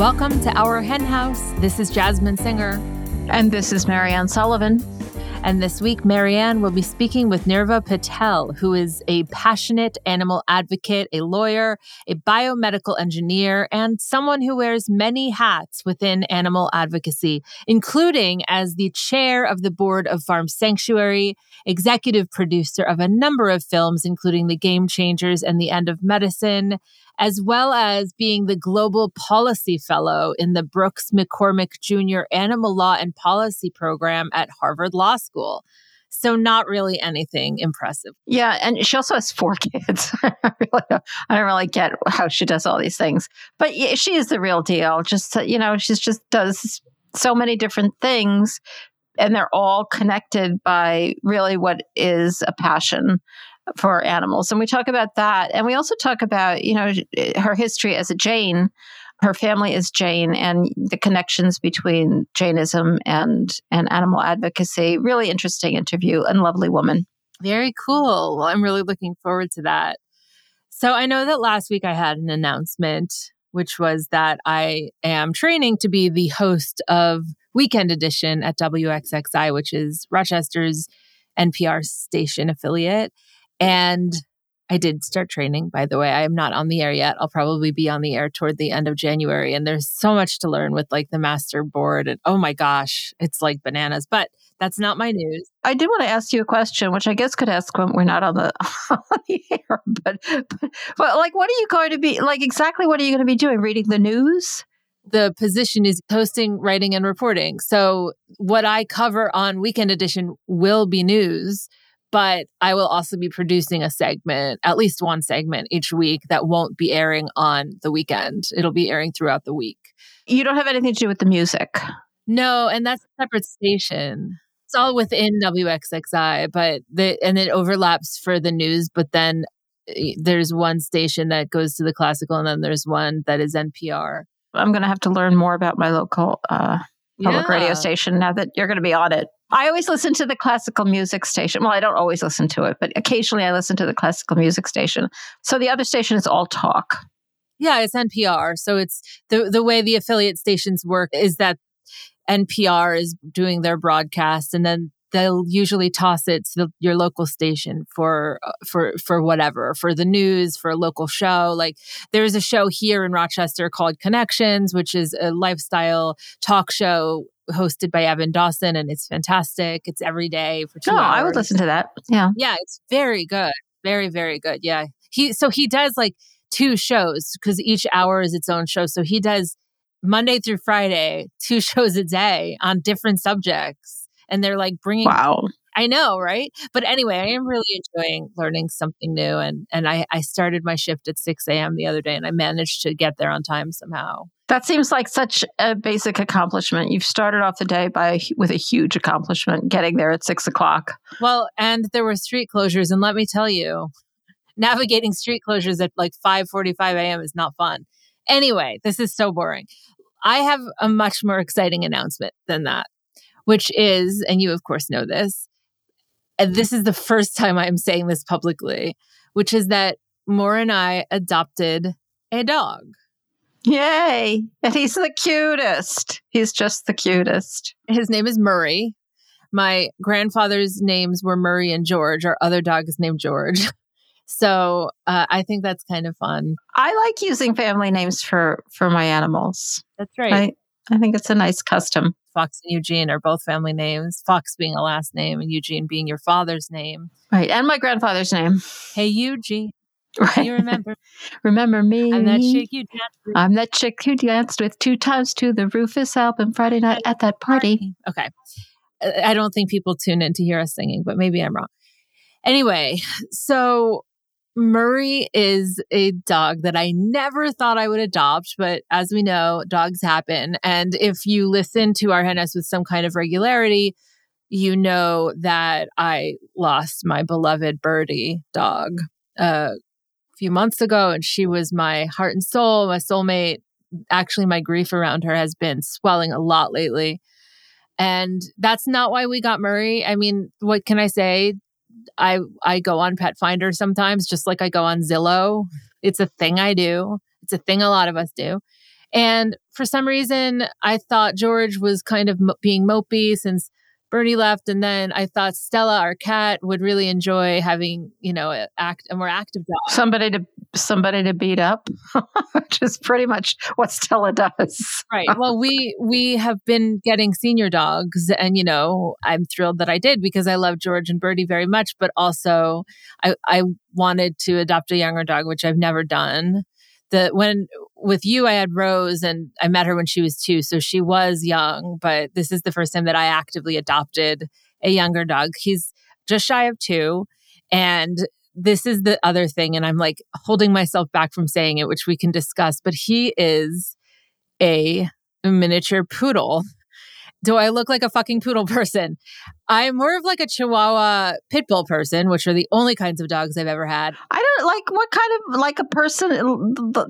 Welcome to Our Hen House. This is Jasmin Singer. And this is Mariann Sullivan. And this week, Mariann will be speaking with Nirva Patel, who is a passionate animal advocate, a lawyer, a biomedical engineer, and someone who wears many hats within animal advocacy, including as the chair of the board of Farm Sanctuary, executive producer of a number of films, including The Game Changers and The End of Medicine, as well as being the Global Policy Fellow in the Brooks McCormick Jr. Animal Law and Policy Program at Harvard Law School. So, not really anything impressive. Yeah. And she also has four kids. I, don't, I don't really get how she does all these things, but she is the real deal. Just, you know, she's just does so many different things and they're all connected by really what is a passion for animals. And we talk about that. And we also talk about, you know, her history as a Jain. Her family is Jain and the connections between Jainism and, and animal advocacy. Really interesting interview and lovely woman. Very cool. Well, I'm really looking forward to that. So I know that last week I had an announcement, which was that I am training to be the host of Weekend Edition at WXXI, which is Rochester's NPR station affiliate. And I did start training, by the way. I am not on the air yet. I'll probably be on the air toward the end of January. And there's so much to learn with like the master board. And oh my gosh, it's like bananas. But that's not my news. I did want to ask you a question, which I guess could ask when we're not on the, on the air. But, but, but like, what are you going to be like? Exactly what are you going to be doing? Reading the news? the position is hosting, writing, and reporting. So, what I cover on Weekend Edition will be news but I will also be producing a segment, at least one segment each week that won't be airing on the weekend. It'll be airing throughout the week. You don't have anything to do with the music. No, and that's a separate station. It's all within WXXI, but the and it overlaps for the news, but then eh, there's one station that goes to the classical and then there's one that is NPR. I'm going to have to learn more about my local uh, public yeah. radio station now that you're going to be on it. I always listen to the classical music station. Well, I don't always listen to it, but occasionally I listen to the classical music station. So the other station is all talk. Yeah, it's NPR. So it's the the way the affiliate stations work is that NPR is doing their broadcast and then they'll usually toss it to the, your local station for uh, for for whatever for the news for a local show like there's a show here in rochester called connections which is a lifestyle talk show hosted by Evan Dawson, and it's fantastic. It's every day for two oh, hours. I would listen to that. Yeah, yeah, it's very good, very very good. Yeah, he so he does like two shows because each hour is its own show. So he does Monday through Friday, two shows a day on different subjects, and they're like bringing wow. I know, right? But anyway, I am really enjoying learning something new, and and I I started my shift at six a.m. the other day, and I managed to get there on time somehow. That seems like such a basic accomplishment. You've started off the day by with a huge accomplishment, getting there at six o'clock. Well, and there were street closures, and let me tell you, navigating street closures at like five forty-five a.m. is not fun. Anyway, this is so boring. I have a much more exciting announcement than that, which is, and you of course know this, and this is the first time I'm saying this publicly, which is that Moore and I adopted a dog. Yay. And he's the cutest. He's just the cutest. His name is Murray. My grandfather's names were Murray and George. Our other dog is named George. So uh, I think that's kind of fun. I like using family names for for my animals. That's right. I, I think it's a nice custom. Fox and Eugene are both family names. Fox being a last name and Eugene being your father's name. Right, and my grandfather's name. Hey Eugene. Right. You remember? remember me? I'm that chick you danced with. I'm that chick who danced with two times to the Rufus album Friday night at that party. Okay. I don't think people tune in to hear us singing, but maybe I'm wrong. Anyway, so Murray is a dog that I never thought I would adopt, but as we know, dogs happen. And if you listen to Our Hen House with some kind of regularity, you know that I lost my beloved Birdie dog uh, a few months ago, and she was my heart and soul, my soulmate. Actually, my grief around her has been swelling a lot lately. And that's not why we got Murray. I mean, what can I say? I I go on Pet Finder sometimes, just like I go on Zillow. It's a thing I do. It's a thing a lot of us do. And for some reason, I thought George was kind of being mopey since Birdie left, and then I thought Stella, our cat, would really enjoy having you know a, act a more active dog. Somebody to somebody to beat up, which is pretty much what Stella does. right. Well, we we have been getting senior dogs, and you know I'm thrilled that I did because I love George and Birdie very much, but also I I wanted to adopt a younger dog, which I've never done. The when with you, I had Rose and I met her when she was two. So she was young, but this is the first time that I actively adopted a younger dog. He's just shy of two. And this is the other thing. And I'm like holding myself back from saying it, which we can discuss, but he is a miniature poodle do I look like a fucking poodle person? I'm more of like a Chihuahua pit bull person, which are the only kinds of dogs I've ever had. I don't like what kind of like a person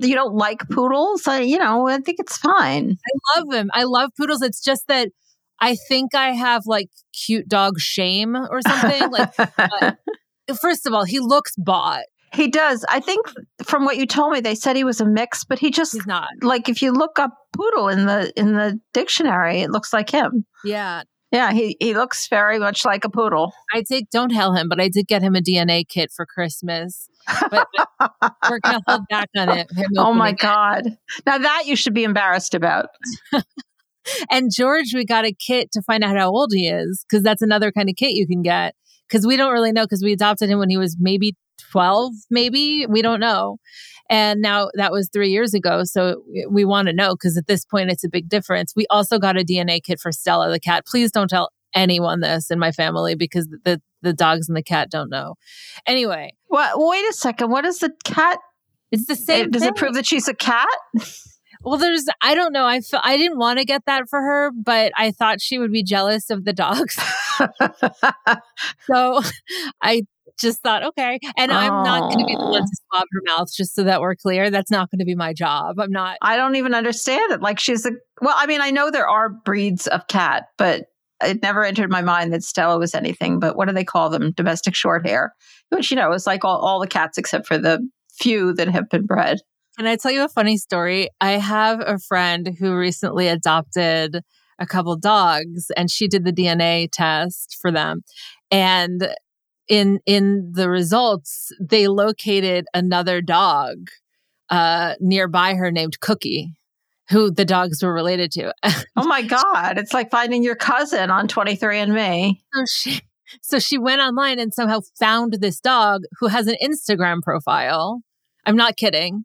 you don't like poodles. I, you know, I think it's fine. I love them. I love poodles. It's just that I think I have like cute dog shame or something. like, uh, first of all, he looks bought. He does. I think from what you told me, they said he was a mix, but he just He's not. like if you look up poodle in the in the dictionary, it looks like him. Yeah. Yeah, he, he looks very much like a poodle. I did don't tell him, but I did get him a DNA kit for Christmas. But we're gonna hold back on it. Oh my god. Now that you should be embarrassed about. and George, we got a kit to find out how old he is, because that's another kind of kit you can get. Because we don't really know, because we adopted him when he was maybe 12, maybe. We don't know. And now that was three years ago. So we want to know because at this point, it's a big difference. We also got a DNA kit for Stella, the cat. Please don't tell anyone this in my family because the, the dogs and the cat don't know. Anyway. What? Wait a second. What is the cat? It's the same. Does thing. it prove that she's a cat? Well, there's, I don't know. I f- I didn't want to get that for her, but I thought she would be jealous of the dogs. so I just thought, okay. And I'm not going to be the one to swab her mouth, just so that we're clear. That's not going to be my job. I'm not. I don't even understand it. Like she's a, well, I mean, I know there are breeds of cat, but it never entered my mind that Stella was anything but what do they call them? Domestic short hair, which, you know, is like all, all the cats except for the few that have been bred. Can I tell you a funny story? I have a friend who recently adopted a couple dogs and she did the DNA test for them. And in in the results, they located another dog uh, nearby her named Cookie, who the dogs were related to. oh my God. It's like finding your cousin on 23andMe. So she so she went online and somehow found this dog who has an Instagram profile. I'm not kidding.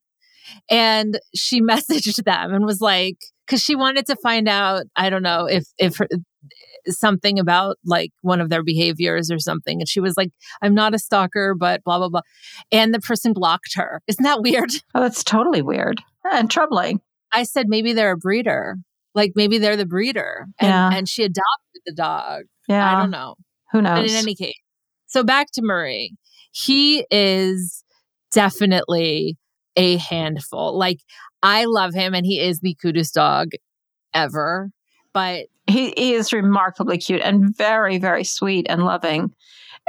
And she messaged them and was like, because she wanted to find out, I don't know if if her, something about like one of their behaviors or something. And she was like, I'm not a stalker, but blah, blah, blah. And the person blocked her. Isn't that weird? Oh, that's totally weird and troubling. I said, maybe they're a breeder. Like maybe they're the breeder. And, yeah. and she adopted the dog. Yeah. I don't know. Who knows? But in any case, so back to Murray. He is definitely a handful. Like I love him and he is the cutest dog ever. But he, he is remarkably cute and very, very sweet and loving.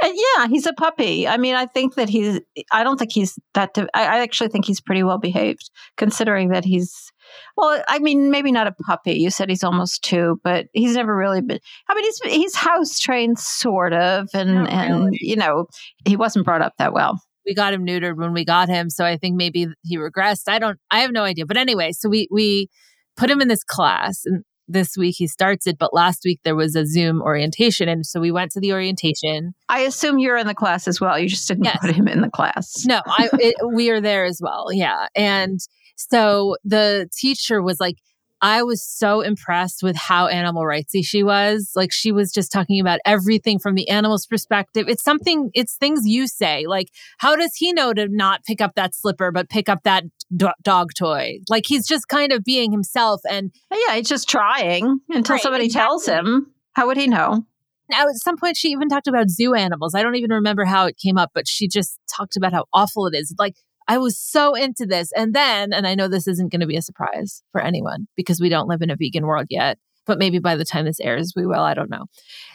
And yeah, he's a puppy. I mean, I think that he's, I don't think he's that, I, I actually think he's pretty well behaved considering that he's, well, I mean, maybe not a puppy. You said he's almost two, but he's never really been. I mean, he's he's house trained, sort of, and Not and you know, he wasn't brought up that well. We got him neutered when we got him. So I think maybe he regressed. I don't, I have no idea. But anyway, so we, we put him in this class and this week he starts it. But last week there was a Zoom orientation. And so we went to the orientation. I assume you're in the class as well. You just didn't Yes. put him in the class. No, I, it, we are there as well. Yeah. And so the teacher was like, I was so impressed with how animal rightsy she was. Like she was just talking about everything from the animal's perspective. It's something, it's things you say. Like, how does he know to not pick up that slipper, but pick up that do- dog toy? Like he's just kind of being himself. And Yeah, he's just trying until Right, somebody tells him. How would he know? now at some point she even talked about zoo animals. I don't even remember how it came up, but she just talked about how awful it is. Like I was so into this. And then, and I know this isn't going to be a surprise for anyone because we don't live in a vegan world yet, but maybe by the time this airs, we will. I don't know.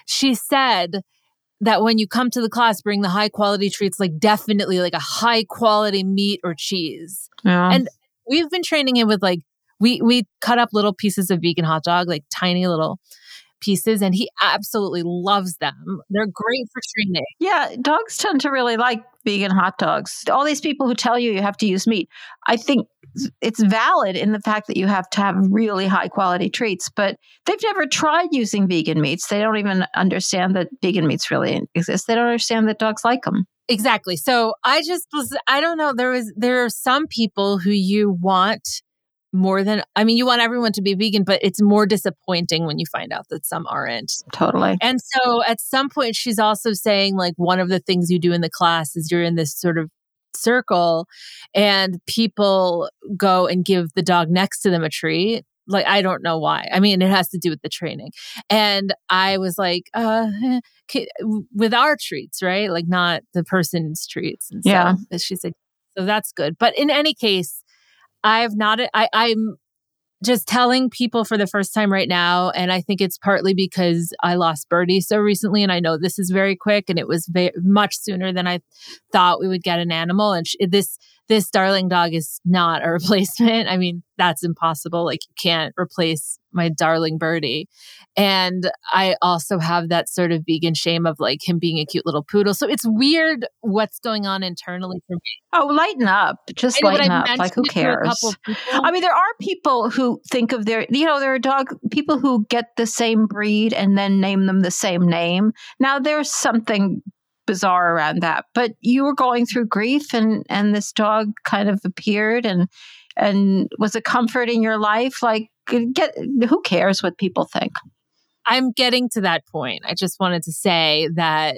She said that when you come to the class, bring the high quality treats, like definitely like a high quality meat or cheese. Yeah. And we've been training him with like we we cut up little pieces of vegan hot dog, like tiny little pieces, and he absolutely loves them. They're great for training. Yeah, dogs tend to really like vegan hot dogs. All these people who tell you you have to use meat, I think it's valid in the fact that you have to have really high quality treats, but they've never tried using vegan meats. They don't even understand that vegan meats really exist. They don't understand that dogs like them. Exactly. So I just was I don't know there was there are some people who you want more than I mean you want everyone to be vegan but it's more disappointing when you find out that some aren't. Totally. And so at some point she's also saying like one of the things you do in the class is you're in this sort of circle and people go and give the dog next to them a treat. Like i don't know why. I mean it has to do with the training. And i was like uh with our treats right? Like not the person's treats and yeah. so she said so that's good. But in any case i've not i i'm just telling people for the first time right now. And I think it's partly because I lost Birdie so recently. And I know this is very quick and it was very, much sooner than I thought we would get an animal. And sh- this, this darling dog is not a replacement. I mean, that's impossible. Like you can't replace my darling birdie. And I also have that sort of vegan shame of like him being a cute little poodle. So it's weird what's going on internally for me. Oh, lighten up. Just know, lighten up. Like who cares? I mean, there are people who think of their, you know, there are dog people who get the same breed and then name them the same name. Now there's something bizarre around that. But you were going through grief and and this dog kind of appeared and and was a comfort in your life like get who cares what people think I'm getting to that point. I just wanted to say that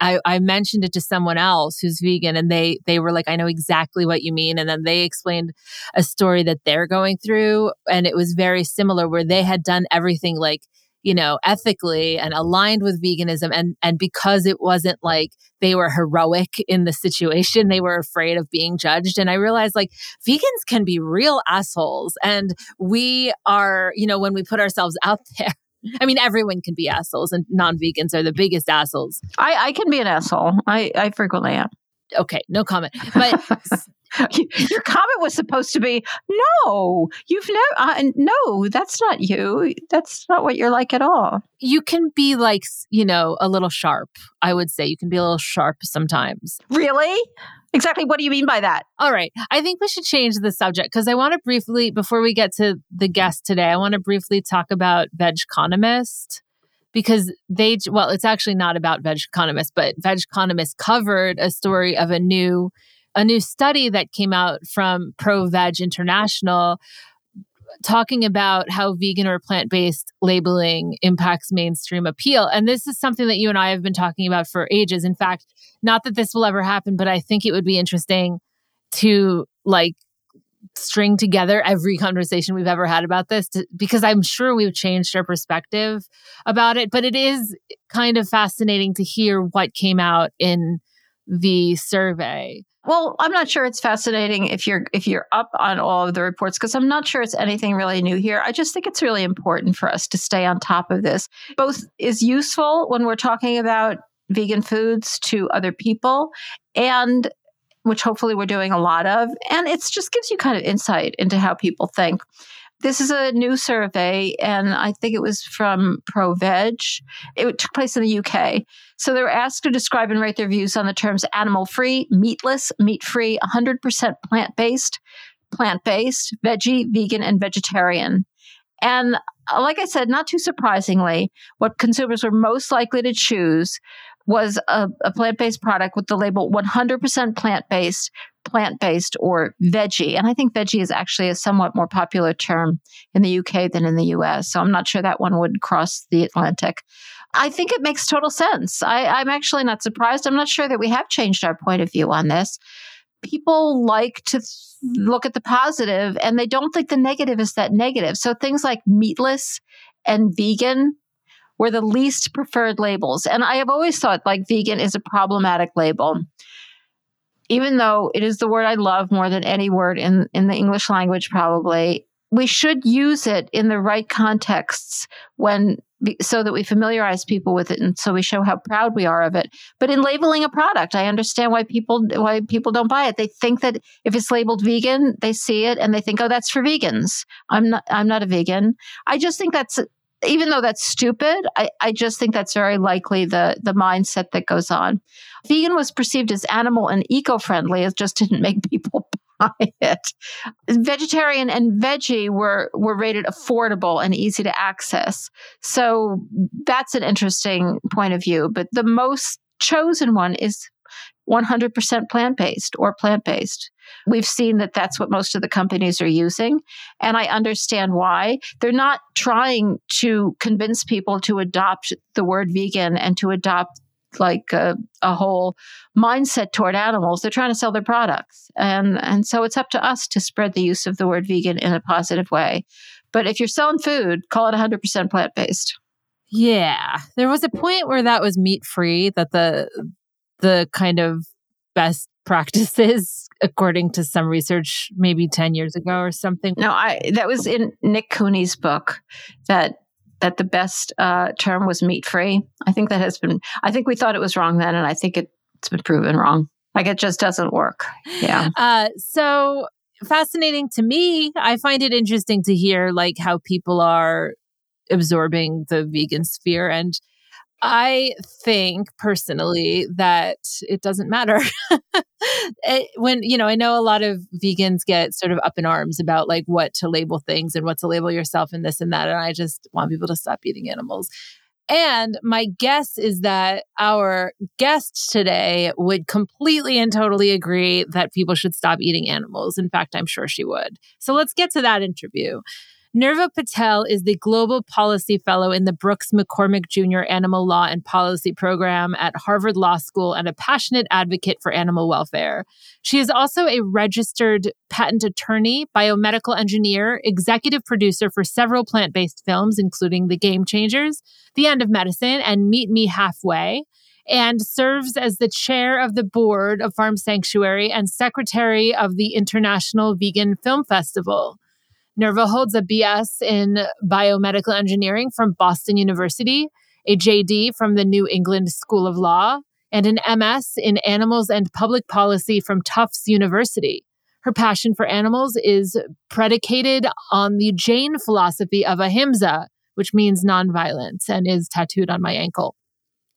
I, I, mentioned it to someone else who's vegan and they they were like, I know exactly what you mean. And then they explained a story that they're going through. And it was very similar where they had done everything like you know, ethically and aligned with veganism. And, and because it wasn't like they were heroic in the situation, they were afraid of being judged. And I realized like vegans can be real assholes. And we are, you know, when we put ourselves out there, I mean, everyone can be assholes, and non-vegans are the biggest assholes. I, I can be an asshole. I, I frequently am. Okay, no comment. But Your comment was supposed to be, no, you've never, uh, no, that's not you. That's not what you're like at all. You can be like, you know, a little sharp. I would say you can be a little sharp sometimes. Really? Exactly. What do you mean by that? All right. I think we should change the subject because I want to briefly, before we get to the guest today, I want to briefly talk about Veg Vegconomist because they, well, it's actually not about veg Vegconomist, but veg Vegconomist covered a story of a new a new study that came out from ProVeg International talking about how vegan or plant based labeling impacts mainstream appeal. And this is something that you and I have been talking about for ages. In fact, not that this will ever happen, but I think it would be interesting to like string together every conversation we've ever had about this to, because I'm sure we've changed our perspective about it. But it is kind of fascinating to hear what came out in the survey. Well, I'm not sure it's fascinating if you're if you're up on all of the reports because I'm not sure it's anything really new here. I just think it's really important for us to stay on top of this. Both is useful when we're talking about vegan foods to other people and which hopefully we're doing a lot of and it just gives you kind of insight into how people think. This is a new survey, and I think it was from ProVeg. It took place in the UK. So they were asked to describe and rate their views on the terms animal free, meatless, meat free, 100% plant based, plant based, veggie, vegan, and vegetarian. And uh, like I said, not too surprisingly, what consumers were most likely to choose was a, a plant based product with the label 100% plant based, plant based, or veggie. And I think veggie is actually a somewhat more popular term in the UK than in the US. So I'm not sure that one would cross the Atlantic. I think it makes total sense. I, I'm actually not surprised. I'm not sure that we have changed our point of view on this. People like to look at the positive and they don't think the negative is that negative. So things like meatless and vegan were the least preferred labels. And I have always thought like vegan is a problematic label. Even though it is the word I love more than any word in, in the English language, probably, we should use it in the right contexts when so that we familiarize people with it and so we show how proud we are of it but in labeling a product i understand why people why people don't buy it they think that if it's labeled vegan they see it and they think oh that's for vegans i'm not i'm not a vegan i just think that's even though that's stupid i, I just think that's very likely the the mindset that goes on vegan was perceived as animal and eco-friendly it just didn't make people buy it. Vegetarian and veggie were were rated affordable and easy to access. So that's an interesting point of view. But the most chosen one is 100% plant based or plant based. We've seen that that's what most of the companies are using. And I understand why. They're not trying to convince people to adopt the word vegan and to adopt like a, a, whole mindset toward animals. They're trying to sell their products. And, and so it's up to us to spread the use of the word vegan in a positive way. But if you're selling food, call it 100% plant based. Yeah. There was a point where that was meat free, that the, the kind of best practices according to some research maybe 10 years ago or something no i that was in nick cooney's book that that the best uh, term was meat free. I think that has been, I think we thought it was wrong then, and I think it, it's been proven wrong. Like it just doesn't work. Yeah. Uh, so fascinating to me. I find it interesting to hear like how people are absorbing the vegan sphere and I think personally that it doesn't matter. it, eh, when, you know, I know a lot of vegans get sort of up in arms about like what to label things and what to label yourself and this and that. And I just want people to stop eating animals. And my guess is that our guest today would completely and totally agree that people should stop eating animals. In fact, I'm sure she would. So let's get to that interview. Nirva Patel is the Global Policy Fellow in the Brooks McCormick Jr. Animal Law and Policy Program at Harvard Law School and a passionate advocate for animal welfare. She is also a registered patent attorney, biomedical engineer, executive producer for several plant based films, including The Game Changers, The End of Medicine, and Meet Me Halfway and serves as the chair of the board of Farm Sanctuary and secretary of the International Vegan Film Festival. Nirva holds a BS in biomedical engineering from Boston University, a JD from the New England School of Law, and an MS in animals and public policy from Tufts University. Her passion for animals is predicated on the Jain philosophy of ahimsa, which means nonviolence and is tattooed on my ankle,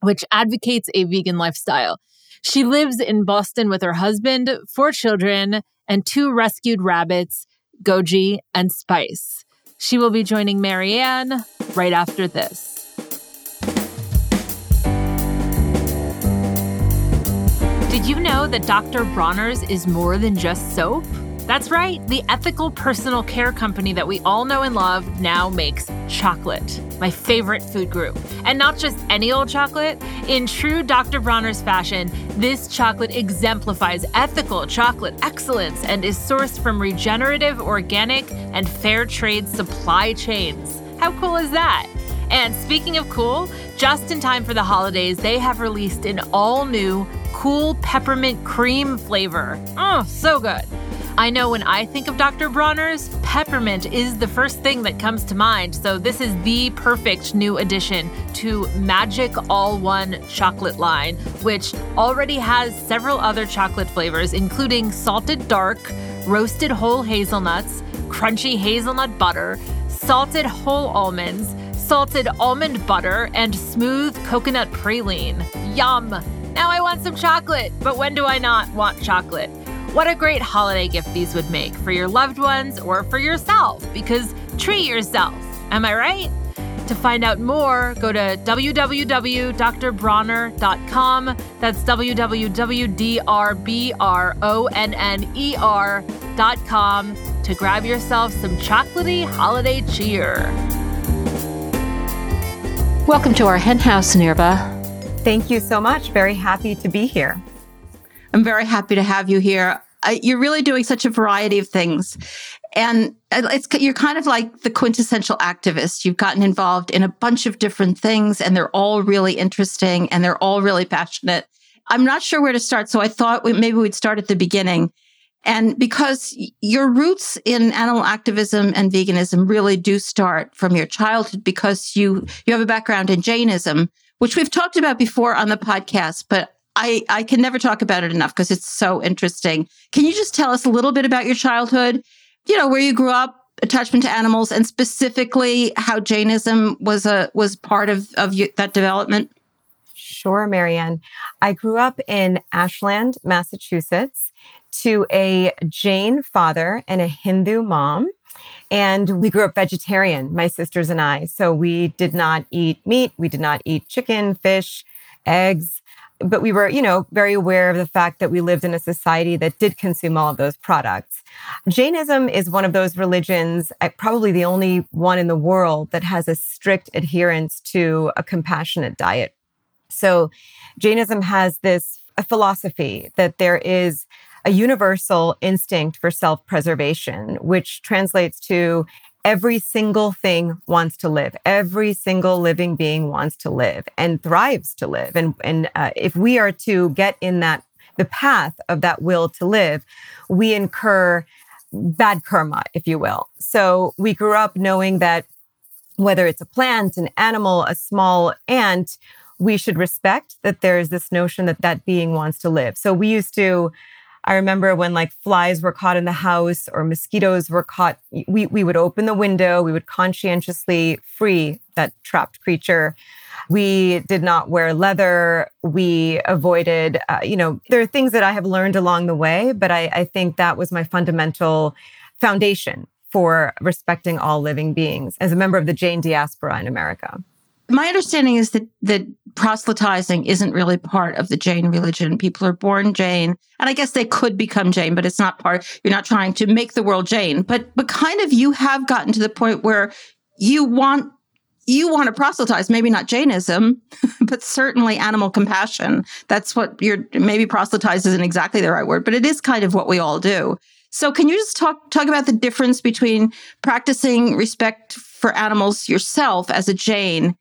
which advocates a vegan lifestyle. She lives in Boston with her husband, four children, and two rescued rabbits Goji, and Spice. She will be joining Mariann right after this. Did you know that Dr. Bronner's is more than just soap? That's right, the ethical personal care company that we all know and love now makes chocolate, my favorite food group. And not just any old chocolate. In true Dr. Bronner's fashion, this chocolate exemplifies ethical chocolate excellence and is sourced from regenerative, organic, and fair trade supply chains. How cool is that? And speaking of cool, just in time for the holidays, they have released an all new cool peppermint cream flavor. Oh, so good. I know when I think of Dr. Bronner's, peppermint is the first thing that comes to mind. So this is the perfect new addition to Magic All One chocolate line, which already has several other chocolate flavors, including salted dark, roasted whole hazelnuts, crunchy hazelnut butter, salted whole almonds, salted almond butter, and smooth coconut praline. Yum! Now I want some chocolate, but when do I not want chocolate? What a great holiday gift these would make for your loved ones or for yourself, because treat yourself. Am I right? To find out more, go to www.drbronner.com. That's www.drbronner.com to grab yourself some chocolatey holiday cheer. Welcome to our hen house, Nirva. Thank you so much. Very happy to be here. I'm very happy to have you here. you're really doing such a variety of things. And it's, you're kind of like the quintessential activist. You've gotten involved in a bunch of different things and they're all really interesting and they're all really passionate. I'm not sure where to start. So I thought we, maybe we'd start at the beginning. And because your roots in animal activism and veganism really do start from your childhood because you, you have a background in Jainism, which we've talked about before on the podcast, but I, I can never talk about it enough because it's so interesting. Can you just tell us a little bit about your childhood? You know, where you grew up, attachment to animals, and specifically how Jainism was a was part of of you, that development. Sure, Mariann. I grew up in Ashland, Massachusetts, to a Jain father and a Hindu mom. And we grew up vegetarian, my sisters and I. So we did not eat meat. We did not eat chicken, fish, eggs. But we were, you know, very aware of the fact that we lived in a society that did consume all of those products. Jainism is one of those religions, uh, probably the only one in the world that has a strict adherence to a compassionate diet. So Jainism has this philosophy that there is a universal instinct for self preservation, which translates to every single thing wants to live. Every single living being wants to live and thrives to live. And, and uh, if we are to get in that, the path of that will to live, we incur bad karma, if you will. So we grew up knowing that whether it's a plant, an animal, a small ant, we should respect that there is this notion that that being wants to live. So we used to, I remember when like flies were caught in the house or mosquitoes were caught, we, we would open the window, we would conscientiously free that trapped creature. We did not wear leather. We avoided, uh, you know, there are things that I have learned along the way, but I, I think that was my fundamental foundation for respecting all living beings as a member of the Jain diaspora in America my understanding is that that proselytizing isn't really part of the Jain religion. People are born Jain, and I guess they could become Jain, but it's not part. You're not trying to make the world Jain, but but kind of you have gotten to the point where you want you want to proselytize, maybe not Jainism, but certainly animal compassion. That's what you're maybe proselytize isn't exactly the right word, but it is kind of what we all do. So can you just talk talk about the difference between practicing respect for animals yourself as a Jain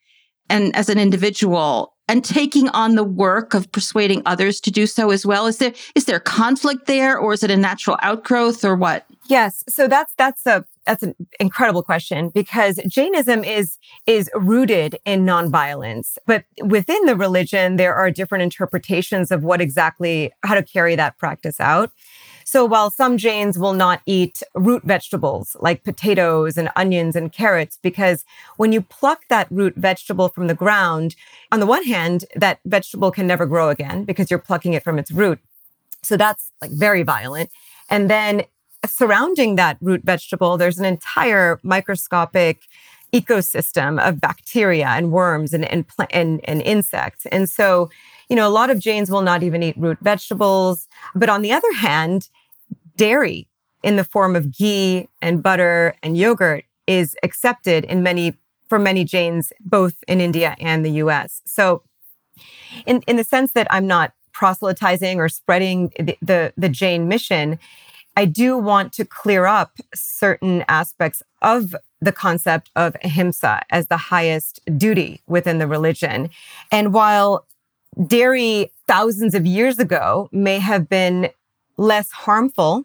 and as an individual and taking on the work of persuading others to do so as well. Is there is there conflict there or is it a natural outgrowth or what? Yes. So that's that's a that's an incredible question because Jainism is is rooted in nonviolence, but within the religion there are different interpretations of what exactly how to carry that practice out. So while some Jains will not eat root vegetables like potatoes and onions and carrots, because when you pluck that root vegetable from the ground, on the one hand, that vegetable can never grow again because you're plucking it from its root. So that's like very violent. And then surrounding that root vegetable, there's an entire microscopic ecosystem of bacteria and worms and, and, and, and insects. And so, you know, a lot of Jains will not even eat root vegetables. But on the other hand, dairy in the form of ghee and butter and yogurt is accepted in many for many Jains, both in India and the US. So in, in the sense that I'm not proselytizing or spreading the, the, the Jain mission, I do want to clear up certain aspects of the concept of ahimsa as the highest duty within the religion. And while dairy thousands of years ago may have been less harmful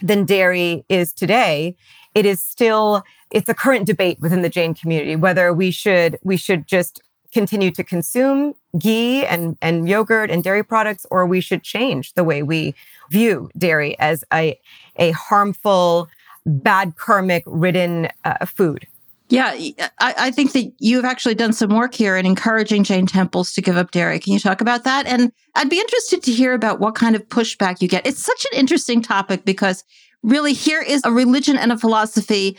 than dairy is today, it is still it's a current debate within the Jain community whether we should we should just continue to consume ghee and, and yogurt and dairy products, or we should change the way we view dairy as a, a harmful, bad karmic ridden uh, food. Yeah, I, I, think that you've actually done some work here in encouraging Jain temples to give up dairy. Can you talk about that? And I'd be interested to hear about what kind of pushback you get. It's such an interesting topic because really here is a religion and a philosophy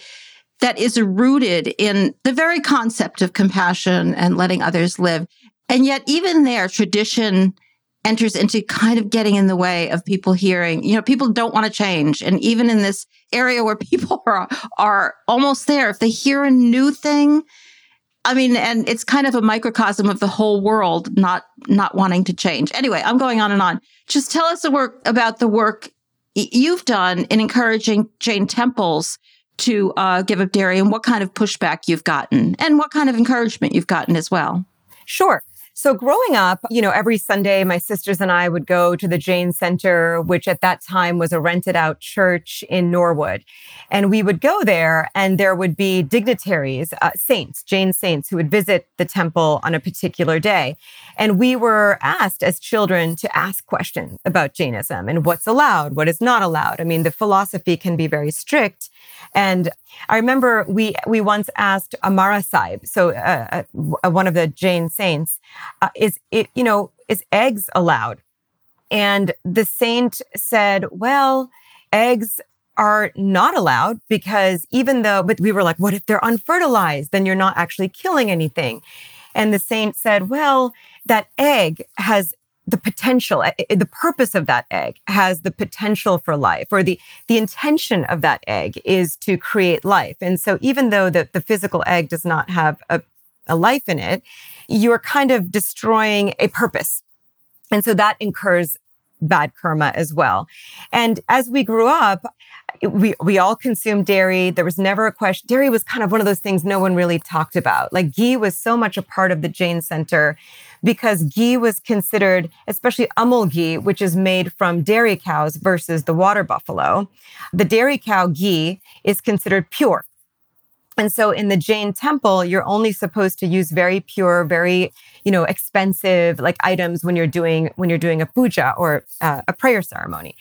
that is rooted in the very concept of compassion and letting others live. And yet, even there, tradition enters into kind of getting in the way of people hearing. You know, people don't want to change. And even in this area where people are, are almost there, if they hear a new thing, I mean, and it's kind of a microcosm of the whole world not not wanting to change. Anyway, I'm going on and on. Just tell us the work about the work you've done in encouraging Jain temples to uh, give up dairy and what kind of pushback you've gotten and what kind of encouragement you've gotten as well. Sure. So growing up, you know, every Sunday, my sisters and I would go to the Jain Center, which at that time was a rented out church in Norwood. And we would go there and there would be dignitaries, uh, saints, Jain saints who would visit the temple on a particular day. And we were asked as children to ask questions about Jainism and what's allowed, what is not allowed. I mean, the philosophy can be very strict. And I remember we we once asked Amara Sahib, so uh, uh, one of the Jain saints, uh, is it you know is eggs allowed? And the saint said, well, eggs are not allowed because even though, but we were like, what if they're unfertilized? Then you're not actually killing anything. And the saint said, well, that egg has the potential eh, eh, the purpose of that egg has the potential for life or the the intention of that egg is to create life and so even though the, the physical egg does not have a, a life in it you're kind of destroying a purpose and so that incurs bad karma as well and as we grew up we we all consumed dairy. There was never a question. Dairy was kind of one of those things no one really talked about. Like ghee was so much a part of the Jain Center because ghee was considered, especially Amul ghee, which is made from dairy cows versus the water buffalo. The dairy cow ghee is considered pure. And so in the Jain temple, you're only supposed to use very pure, very, you know, expensive like items when you're doing when you're doing a puja or uh, a prayer ceremony.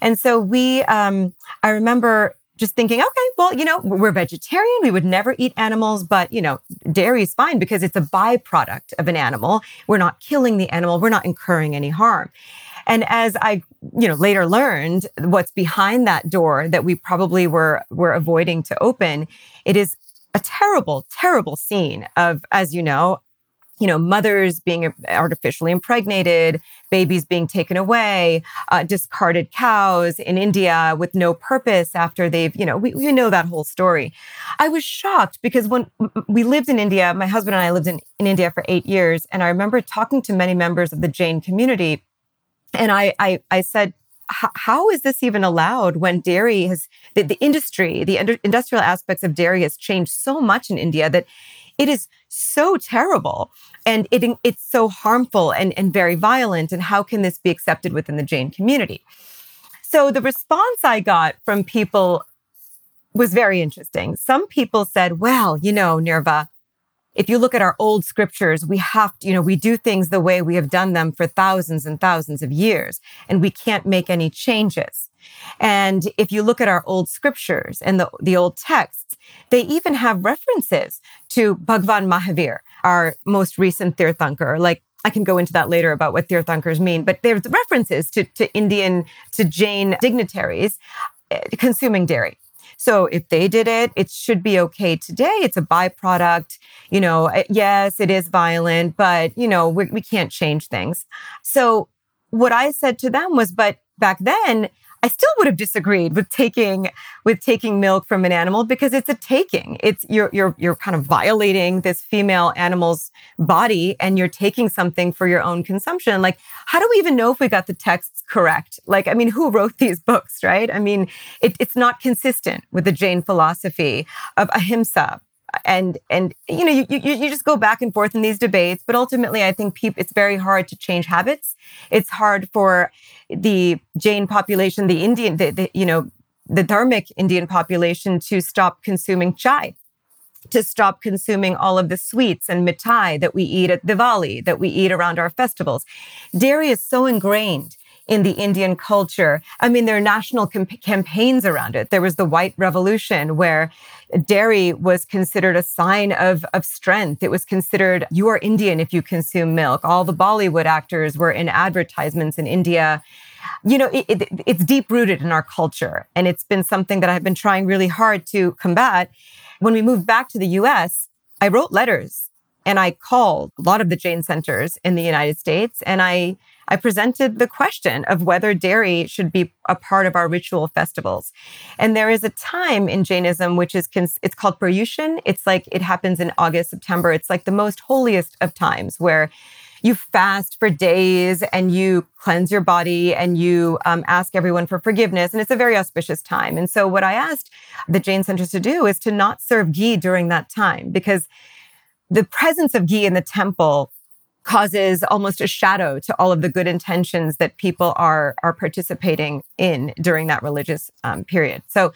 And so we, um, I remember just thinking, okay, well, you know, we're vegetarian. We would never eat animals, but, you know, dairy is fine because it's a byproduct of an animal. We're not killing the animal. We're not incurring any harm. And as I, you know, later learned what's behind that door that we probably were, were avoiding to open, it is a terrible, terrible scene of, as you know, you know, mothers being artificially impregnated, babies being taken away, uh, discarded cows in India with no purpose after they've, you know, we, we know that whole story. I was shocked because when we lived in India, my husband and I lived in, in India for eight years. And I remember talking to many members of the Jain community. And I, I, I said, how is this even allowed when dairy has the, the industry, the industrial aspects of dairy has changed so much in India that it is so terrible and it, it's so harmful and, and very violent. And how can this be accepted within the Jain community? So the response I got from people was very interesting. Some people said, well, you know, Nirva, if you look at our old scriptures, we have to, you know, we do things the way we have done them for thousands and thousands of years, and we can't make any changes. And if you look at our old scriptures and the, the old texts, they even have references to Bhagwan Mahavir, our most recent Tirthankar. Like I can go into that later about what Tirthankars mean, but there's references to, to Indian, to Jain dignitaries eh, consuming dairy. So if they did it, it should be okay today. It's a byproduct. You know, eh, yes, it is violent, but, you know, we, we can't change things. So what I said to them was, but back then, I still would have disagreed with taking with taking milk from an animal because it's a taking. It's you're you're you're kind of violating this female animal's body and you're taking something for your own consumption. Like, how do we even know if we got the texts correct? Like, I mean, who wrote these books, right? I mean, it, it's not consistent with the Jain philosophy of ahimsa, and and you know you, you you just go back and forth in these debates but ultimately i think people it's very hard to change habits it's hard for the jain population the indian the, the you know the dharmic indian population to stop consuming chai to stop consuming all of the sweets and mitai that we eat at Diwali, that we eat around our festivals. Dairy is so ingrained in the Indian culture. I mean, there are national campaigns around it. There was the White Revolution where dairy was considered a sign of, of strength. It was considered you are Indian if you consume milk. All the Bollywood actors were in advertisements in India. You know, it, it, it's deep rooted in our culture. And it's been something that I've been trying really hard to combat. When we moved back to the US, I wrote letters and I called a lot of the Jain centers in the United States and I I presented the question of whether dairy should be a part of our ritual festivals. And there is a time in Jainism which is cons- it's called Paryushan. It's like it happens in August, September. It's like the most holiest of times where you fast for days and you cleanse your body and you um, ask everyone for forgiveness. And it's a very auspicious time. And so, what I asked the Jain centers to do is to not serve ghee during that time because the presence of ghee in the temple causes almost a shadow to all of the good intentions that people are are participating in during that religious um, period. So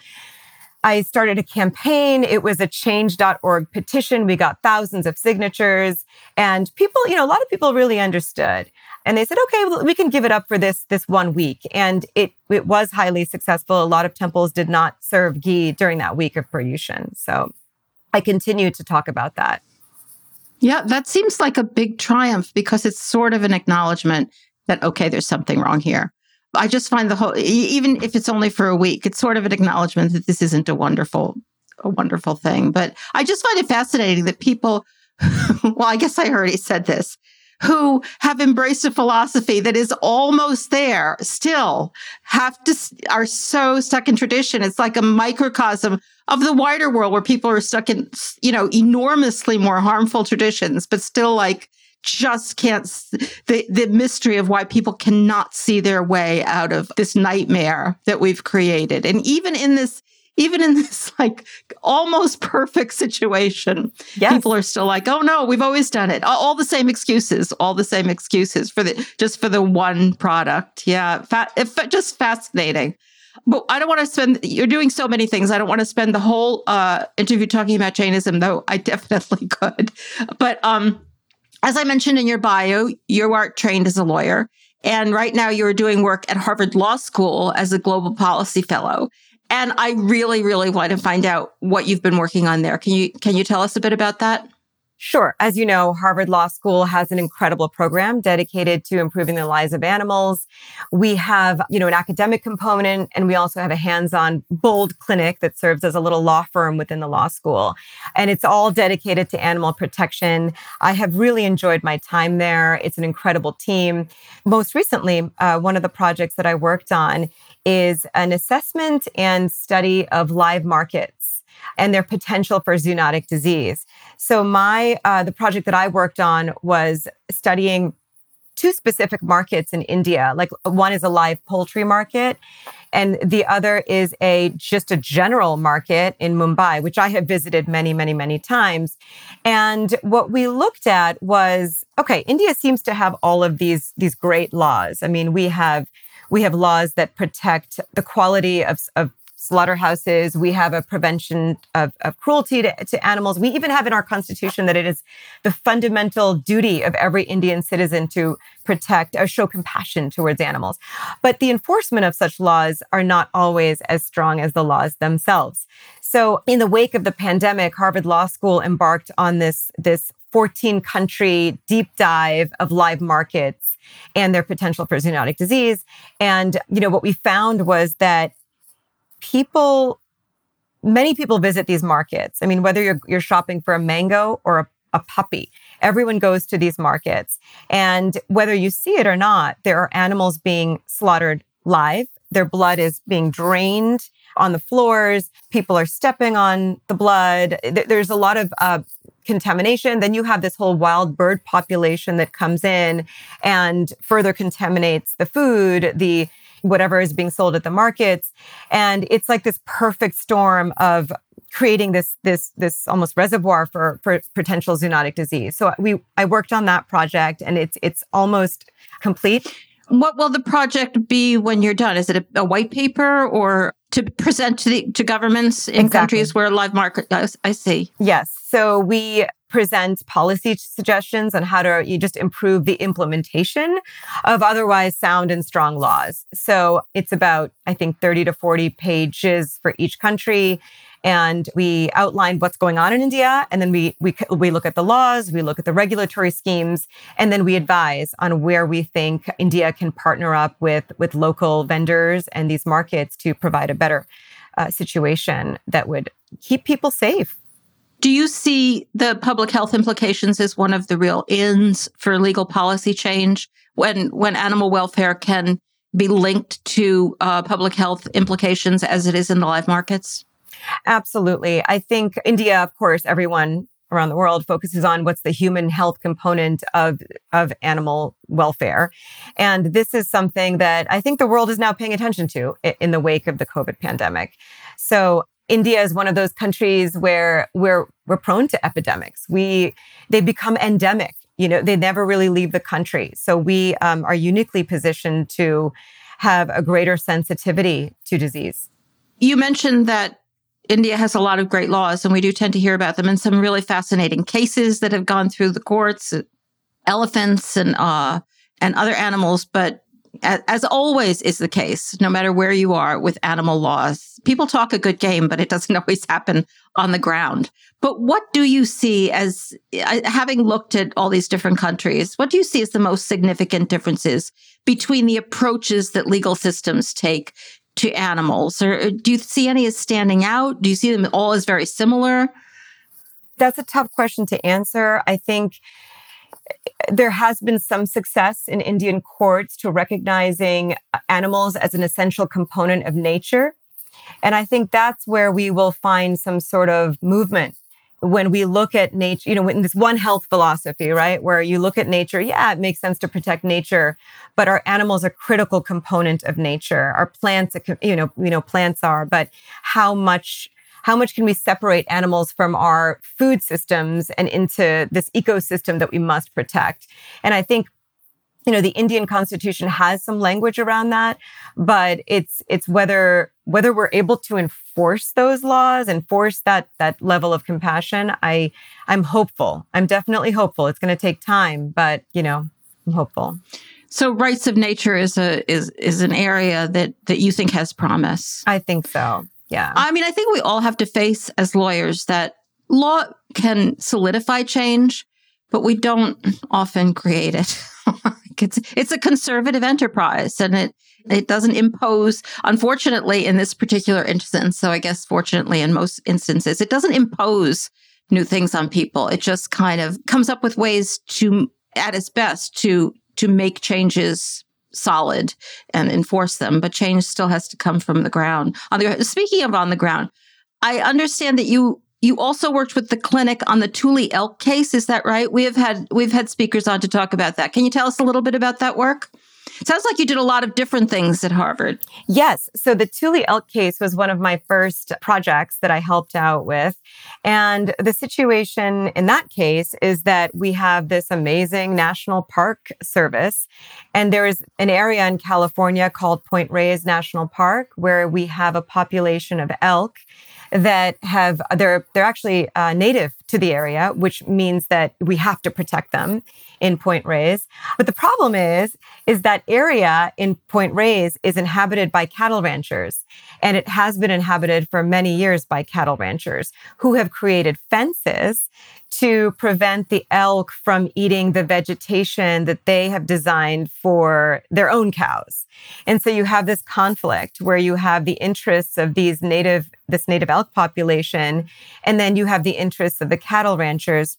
I started a campaign. It was a change.org petition. We got thousands of signatures and people, you know, a lot of people really understood. And they said, okay, well, we can give it up for this, this one week. And it, it was highly successful. A lot of temples did not serve ghee during that week of Paryushan. So I continue to talk about that. Yeah, that seems like a big triumph because it's sort of an acknowledgement that, okay, there's something wrong here. I just find the whole, even if it's only for a week, it's sort of an acknowledgement that this isn't a wonderful, a wonderful thing. But I just find it fascinating that people, well, I guess I already said this, who have embraced a philosophy that is almost there still have to, are so stuck in tradition. It's like a microcosm of the wider world where people are stuck in, you know, enormously more harmful traditions, but still like, just can't the the mystery of why people cannot see their way out of this nightmare that we've created and even in this even in this like almost perfect situation yes. people are still like oh no we've always done it all, all, the same excuses all the same excuses for the just for the one product yeah fa- just fascinating but I don't want to spend, you're doing so many things. I don't want to spend the whole uh, interview talking about Jainism, though I definitely could. But um, as I mentioned in your bio, you are trained as a lawyer. And right now you're doing work at Harvard Law School as a global policy fellow. And I really, really want to find out what you've been working on there. Can you can you tell us a bit about that? Sure. As you know, Harvard Law School has an incredible program dedicated to improving the lives of animals. We have, you know, an academic component and we also have a hands-on bold clinic that serves as a little law firm within the law school. And it's all dedicated to animal protection. I have really enjoyed my time there. It's an incredible team. Most recently, uh, one of the projects that I worked on is an assessment and study of live markets and their potential for zoonotic disease. So my uh, the project that I worked on was studying two specific markets in India. Like one is a live poultry market and the other is a just a general market in Mumbai, which I have visited many, many, many times. And what we looked at was okay, India seems to have all of these these great laws. I mean, we have we have laws that protect the quality of, of slaughterhouses. We have a prevention of, of cruelty to, to, animals. We even have in our constitution that it is the fundamental duty of every Indian citizen to protect or show compassion towards animals. But the enforcement of such laws are not always as strong as the laws themselves. So in the wake of the pandemic, Harvard Law School embarked on this, this 14 country deep dive of live markets and their potential for zoonotic disease. And, you know, what we found was that people, many people visit these markets. I mean, whether you're, you're shopping for a mango or a, a puppy, everyone goes to these markets. And whether you see it or not, there are animals being slaughtered live. Their blood is being drained on the floors. People are stepping on the blood. There's a lot of uh, contamination. Then you have this whole wild bird population that comes in and further contaminates the food, the whatever is being sold at the markets. And it's like this perfect storm of creating this this this almost reservoir for for potential zoonotic disease. So we I worked on that project and it's it's almost complete. What will the project be when you're done? Is it a, a white paper or to present to the to governments in exactly. countries where live market? I see. Yes. So we present policy suggestions on how to you just improve the implementation of otherwise sound and strong laws. So it's about, I think, 30 to 40 pages for each country. And we outline what's going on in India. And then we, we, we look at the laws, we look at the regulatory schemes, and then we advise on where we think India can partner up with, with local vendors and these markets to provide a better uh, situation that would keep people safe do you see the public health implications as one of the real ends for legal policy change when when animal welfare can be linked to uh, public health implications as it is in the live markets? Absolutely. I think India, of course, everyone around the world focuses on what's the human health component of, of animal welfare. And this is something that I think the world is now paying attention to in the wake of the COVID pandemic. So India is one of those countries where we're we're prone to epidemics. We they become endemic you know, they never really leave the country. So we um, are uniquely positioned to have a greater sensitivity to disease. You mentioned that India has a lot of great laws, and we do tend to hear about them and some really fascinating cases that have gone through the courts, elephants and uh, and other animals. But as, as always is the case, no matter where you are with animal laws, people talk a good game, but it doesn't always happen on the ground. But what do you see as having looked at all these different countries? What do you see as the most significant differences between the approaches that legal systems take to animals? Or uh, do you see any as standing out? Do you see them all as very similar? That's a tough question to answer. I think uh, there has been some success in Indian courts to recognizing uh, animals as an essential component of nature. And I think that's where we will find some sort of movement when we look at nature, you know, in this one health philosophy, right? Where you look at nature, yeah, it makes sense to protect nature, but our animals are critical component of nature. Our plants, you know, you know, plants are, but how much how much can we separate animals from our food systems and into this ecosystem that we must protect? And I think you know the indian constitution has some language around that but it's it's whether whether we're able to enforce those laws enforce that that level of compassion i i'm hopeful. I'm definitely hopeful. It's going to take time but you know i'm hopeful. So rights of nature is a is is an area that that you think has promise. I think so. Yeah. I mean, I think we all have to face as lawyers that law can solidify change, but we don't often create it. it's it's a conservative enterprise and it it doesn't impose unfortunately in this particular instance so i guess fortunately in most instances it doesn't impose new things on people it just kind of comes up with ways to at its best to to make changes solid and enforce them, but change still has to come from the ground. On the speaking of on the ground, I understand that you you also worked with the clinic on the Tule elk case. Is that right? We have had we've had speakers on to talk about that. Can you tell us a little bit about that work? Sounds like you did a lot of different things at Harvard. Yes. So the Tule elk case was one of my first projects that I helped out with. And the situation in that case is that we have this amazing National Park Service. And there is an area in California called Point Reyes National Park where we have a population of elk that have they're they're actually uh, native to the area, which means that we have to protect them in Point Reyes. But the problem is is that area in Point Reyes is inhabited by cattle ranchers, and it has been inhabited for many years by cattle ranchers who have created fences to prevent the elk from eating the vegetation that they have designed for their own cows. And so you have this conflict where you have the interests of these native, this native elk population, and then you have the interests of the cattle ranchers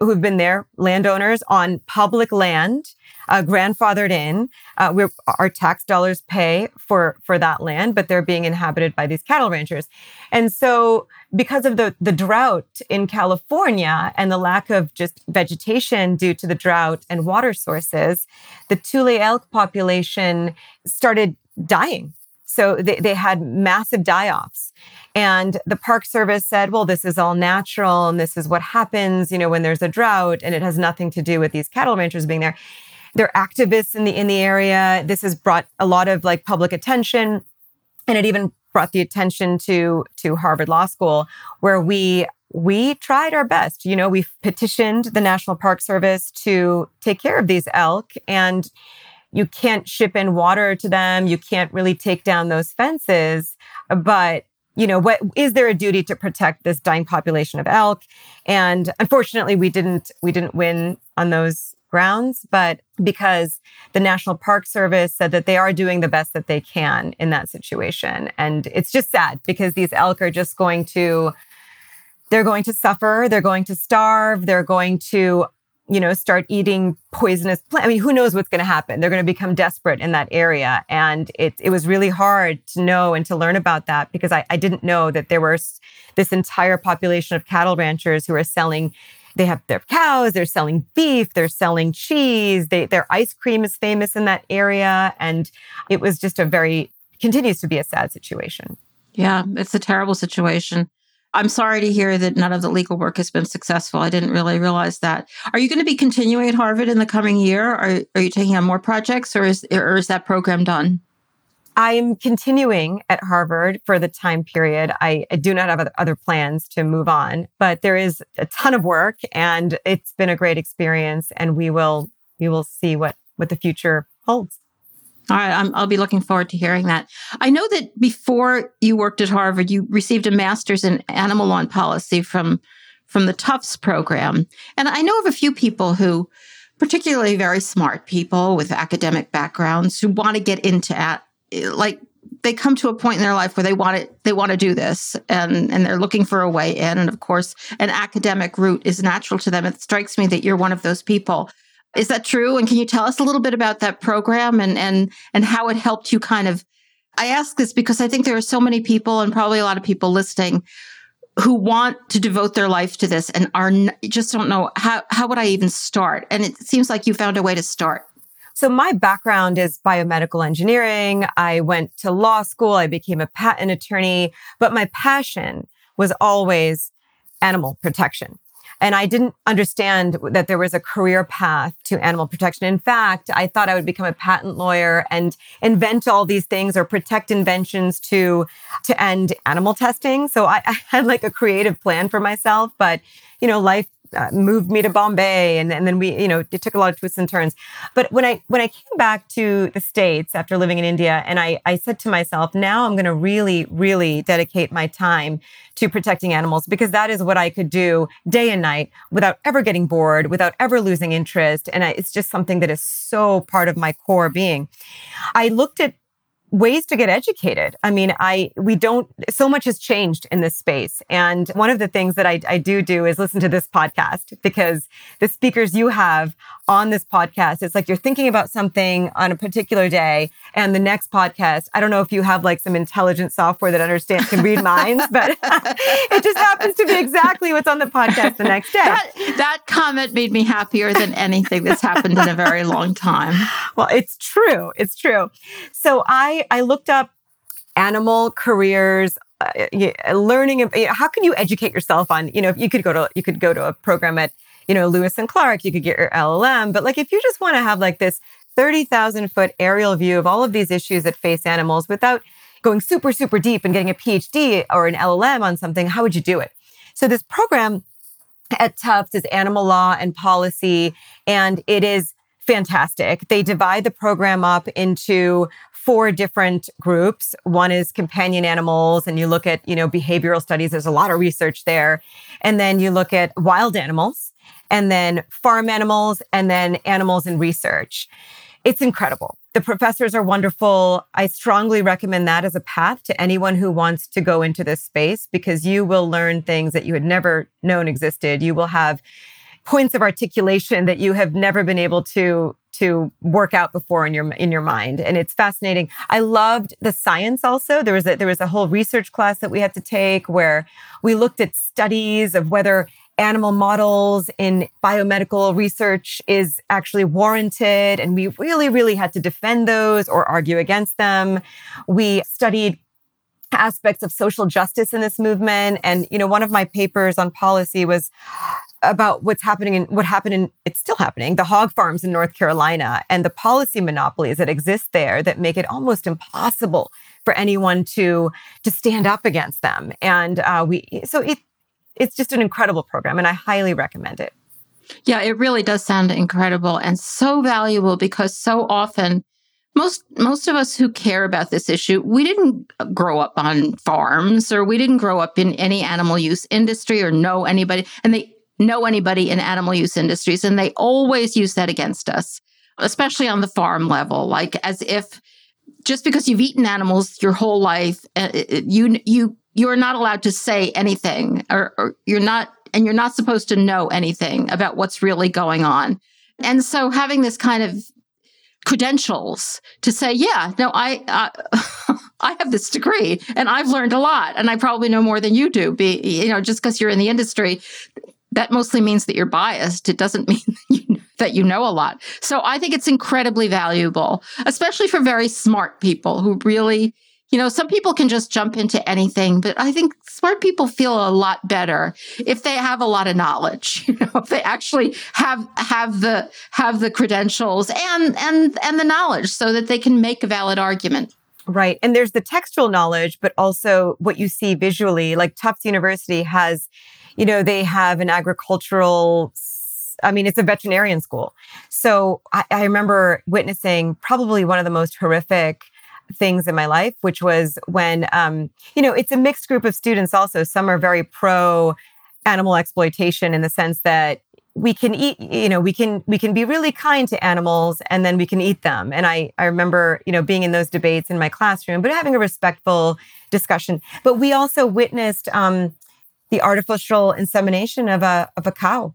who've been there, landowners on public land, uh, grandfathered in. Uh, we're, our tax dollars pay for for that land, but they're being inhabited by these cattle ranchers. And so, because of the the drought in California and the lack of just vegetation due to the drought and water sources, the Tule elk population started dying. So they, they had massive die offs. And the Park Service said, well, this is all natural and this is what happens, you know, when there's a drought and it has nothing to do with these cattle ranchers being there. They're activists in the in the area. This has brought a lot of like public attention. And it even brought the attention to to Harvard Law School, where we we tried our best. You know, we petitioned the National Park Service to take care of these elk and you can't ship in water to them. You can't really take down those fences. But you know what is there a duty to protect this dying population of elk and unfortunately we didn't we didn't win on those grounds but because the national park service said that they are doing the best that they can in that situation and it's just sad because these elk are just going to they're going to suffer they're going to starve they're going to you know, start eating poisonous plants. I mean, who knows what's going to happen? They're going to become desperate in that area. And it, it was really hard to know and to learn about that because I, I didn't know that there was this entire population of cattle ranchers who are selling they have their cows, they're selling beef, they're selling cheese, they, their ice cream is famous in that area. And it was just a very, continues to be a sad situation. Yeah, it's a terrible situation. I'm sorry to hear that none of the legal work has been successful. I didn't really realize that. Are you going to be continuing at Harvard in the coming year? Are, are you taking on more projects or is, or is that program done? I'm continuing at Harvard for the time period. I, I, do not have other plans to move on, but there is a ton of work and it's been a great experience and we will, we will see what, what the future holds. All right, I'm, I'll be looking forward to hearing that. I know that before you worked at Harvard, you received a master's in animal law and policy from from the Tufts program, and I know of a few people who, particularly very smart people with academic backgrounds, who want to get into at like they come to a point in their life where they want it they want to do this and and they're looking for a way in and of course an academic route is natural to them it strikes me that you're one of those people is that true? And can you tell us a little bit about that program and and and how it helped you kind of I ask this because I think there are so many people and probably a lot of people listening who want to devote their life to this and are just don't know how how would I even start? And it seems like you found a way to start. So my background is biomedical engineering. I went to law school. I became a patent attorney, but my passion was always animal protection. And I didn't understand that there was a career path to animal protection. In fact, I thought I would become a patent lawyer and invent all these things or protect inventions to, to end animal testing. So I, I had like a creative plan for myself, but you know, life uh, moved me to Bombay, and, and then we, you know, it took a lot of twists and turns. But when I when I came back to the states after living in India, and I I said to myself, now I'm going to really really dedicate my time to protecting animals because that is what I could do day and night without ever getting bored, without ever losing interest, and I, it's just something that is so part of my core being. I looked at ways to get educated. I mean, I we don't so much has changed in this space. And one of the things that I, I do do is listen to this podcast because the speakers you have on this podcast, it's like you're thinking about something on a particular day, and the next podcast, I don't know if you have like some intelligent software that understands can read minds, but it just happens to be exactly what's on the podcast the next day. That, that comment made me happier than anything that's happened in a very long time. Well, it's true. It's true. So I I looked up animal careers uh, learning how can you educate yourself on you know if you could go to you could go to a program at you know, Lewis and Clark, you could get your LLM. But like if you just want to have like this 30,000 foot aerial view of all of these issues that face animals without going super, super deep and getting a PhD or an LLM on something, how would you do it? So this program at Tufts is animal law and policy, and it is fantastic. They divide the program up into four different groups. One is companion animals, and you look at, you know, behavioral studies. There's a lot of research there. And then you look at wild animals and then farm animals, and then animals in research. It's incredible. The professors are wonderful. I strongly recommend that as a path to anyone who wants to go into this space because you will learn things that you had never known existed. You will have points of articulation that you have never been able to to work out before in your in your mind and it's fascinating i loved the science also there was a there was a whole research class that we had to take where we looked at studies of whether animal models in biomedical research is actually warranted. And we really, really had to defend those or argue against them. We studied aspects of social justice in this movement. And, you know, one of my papers on policy was about what's happening and what happened in it's still happening the hog farms in north carolina and the policy monopolies that exist there that make it almost impossible for anyone to to stand up against them and uh, we so it it's just an incredible program and I highly recommend it. Yeah, it really does sound incredible and so valuable because so often most most of us who care about this issue, we didn't grow up on farms or we didn't grow up in any animal use industry or know anybody and they know anybody in animal use industries and they always use that against us, especially on the farm level, like as if just because you've eaten animals your whole life, uh, you you you're not allowed to say anything or, or you're not and you're not supposed to know anything about what's really going on. And so having this kind of credentials to say, yeah, no, I, uh, I have this degree and I've learned a lot and I probably know more than you do. Be, you know, just because you're in the industry, that mostly means that you're biased. It doesn't mean that you, that you know a lot. So I think it's incredibly valuable, especially for very smart people who really You know, some people can just jump into anything, but I think smart people feel a lot better if they have a lot of knowledge. You know, if they actually have have the have the credentials and and and the knowledge so that they can make a valid argument. Right. And there's the textual knowledge, but also what you see visually. Like Tufts University has, you know, they have an agricultural I mean, it's a veterinarian school. So I, I, remember witnessing probably one of the most horrific things in my life, which was when, um, you know, it's a mixed group of students also. Some are very pro animal exploitation in the sense that we can eat you know we can we can be really kind to animals and then we can eat them. And i i remember you know being in those debates in my classroom but having a respectful discussion. But we also witnessed um, the artificial insemination of a of a cow.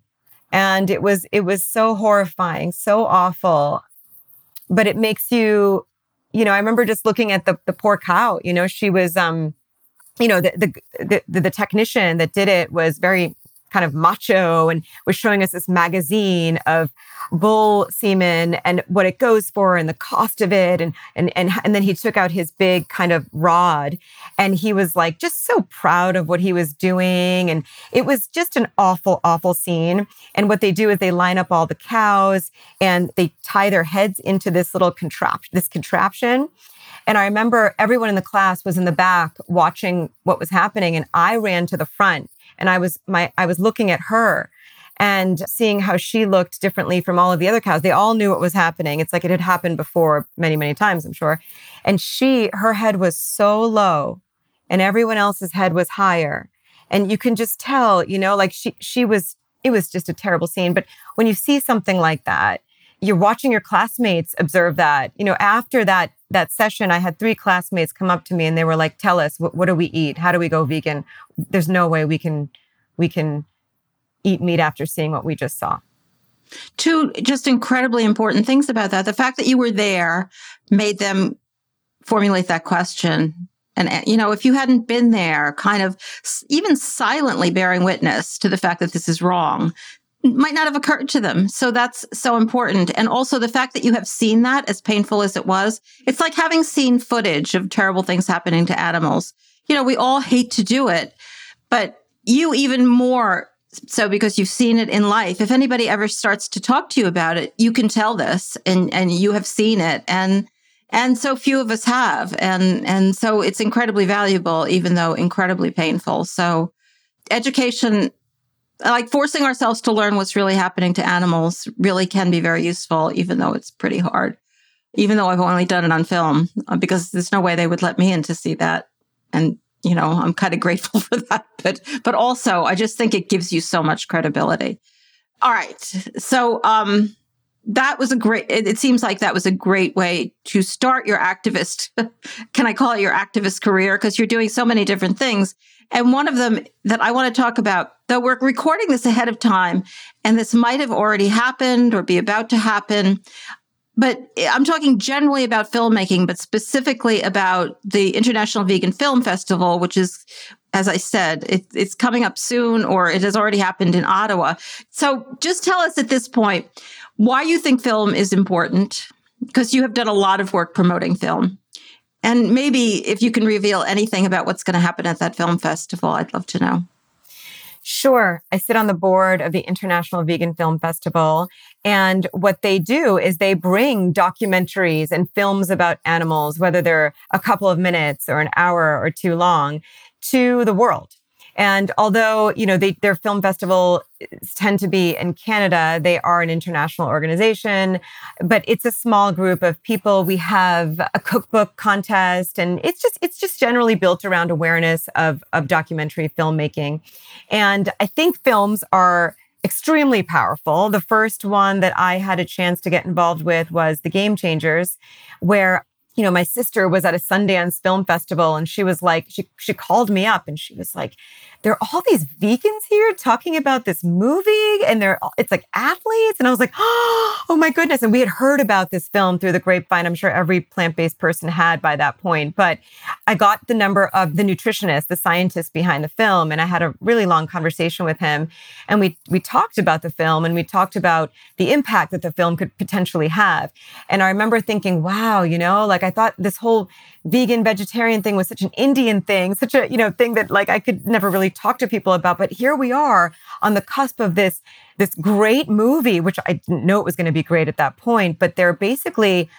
And it was it was so horrifying so awful. But it makes you you know i remember just looking at the the poor cow you know she was um you know the the the, the technician that did it was very kind of macho and was showing us this magazine of bull semen and what it goes for and the cost of it and and and and then he took out his big kind of rod and he was like just so proud of what he was doing. And it was just an awful awful scene. And what they do is they line up all the cows and they tie their heads into this little contraption this contraption. And I remember everyone in the class was in the back watching what was happening and I ran to the front and I was my I was looking at her and seeing how she looked differently from all of the other cows. They all knew what was happening. It's like it had happened before many, many times, I'm sure. And she, her head was so low and everyone else's head was higher. And you can just tell, you know, like she she was it was just a terrible scene. But when you see something like that, you're watching your classmates observe that. You know, after that that session, I had three classmates come up to me and they were like, "Tell us, what, what do we eat? How do we go vegan? There's no way we can we can eat meat after seeing what we just saw." Two just incredibly important things about that. The fact that you were there made them formulate that question. And, you know, if you hadn't been there, kind of even silently bearing witness to the fact that this is wrong, might not have occurred to them. So that's so important. And also the fact that you have seen that, as painful as it was, it's like having seen footage of terrible things happening to animals. You know, we all hate to do it, but you even more so because you've seen it in life. If anybody ever starts to talk to you about it, you can tell this and, and you have seen it. And and so few of us have. And and so it's incredibly valuable, even though incredibly painful. So education like forcing ourselves to learn what's really happening to animals really can be very useful, even though it's pretty hard. Even though I've only done it on film, uh, because there's no way they would let me in to see that. And you know, I'm kind of grateful for that. But but also, I just think it gives you so much credibility. All right, so um, that was a great. It, it seems like that was a great way to start your activist. can I call it your activist career? Because you're doing so many different things. And one of them that I want to talk about, though we're recording this ahead of time, and this might have already happened or be about to happen. But I'm talking generally about filmmaking, but specifically about the International Vegan Film Festival, which is, as I said, it, it's coming up soon or it has already happened in Ottawa. So just tell us at this point why you think film is important, because you have done a lot of work promoting film. And maybe if you can reveal anything about what's going to happen at that film festival, I'd love to know. Sure. I sit on the board of the International Vegan Film Festival. And what they do is they bring documentaries and films about animals, whether they're a couple of minutes or an hour or two long, to the world. And although, you know, they, their film festival eh, tend to be in Canada, they are an international organization, but it's a small group of people. We have a cookbook contest and it's just, it's just generally built around awareness of, of documentary filmmaking. And I think films are extremely powerful. The first one that I had a chance to get involved with was The Game Changers, where you know, my sister was at a Sundance film festival and she was like, she, she called me up and she was like, there are all these vegans here talking about this movie and they're, it's like athletes. And I was like, oh my goodness. And we had heard about this film through the grapevine. I'm sure every plant-based person had by that point, but I got the number of the nutritionist, the scientist behind the film. And I had a really long conversation with him and we, we talked about the film and we talked about the impact that the film could potentially have. And I remember thinking, wow, you know, like I thought this whole vegan vegetarian thing was such an Indian thing, such a, you know, thing that like I could never really talk to people about. But here we are on the cusp of this, this great movie, which I didn't know it was going to be great at that point, but they're basically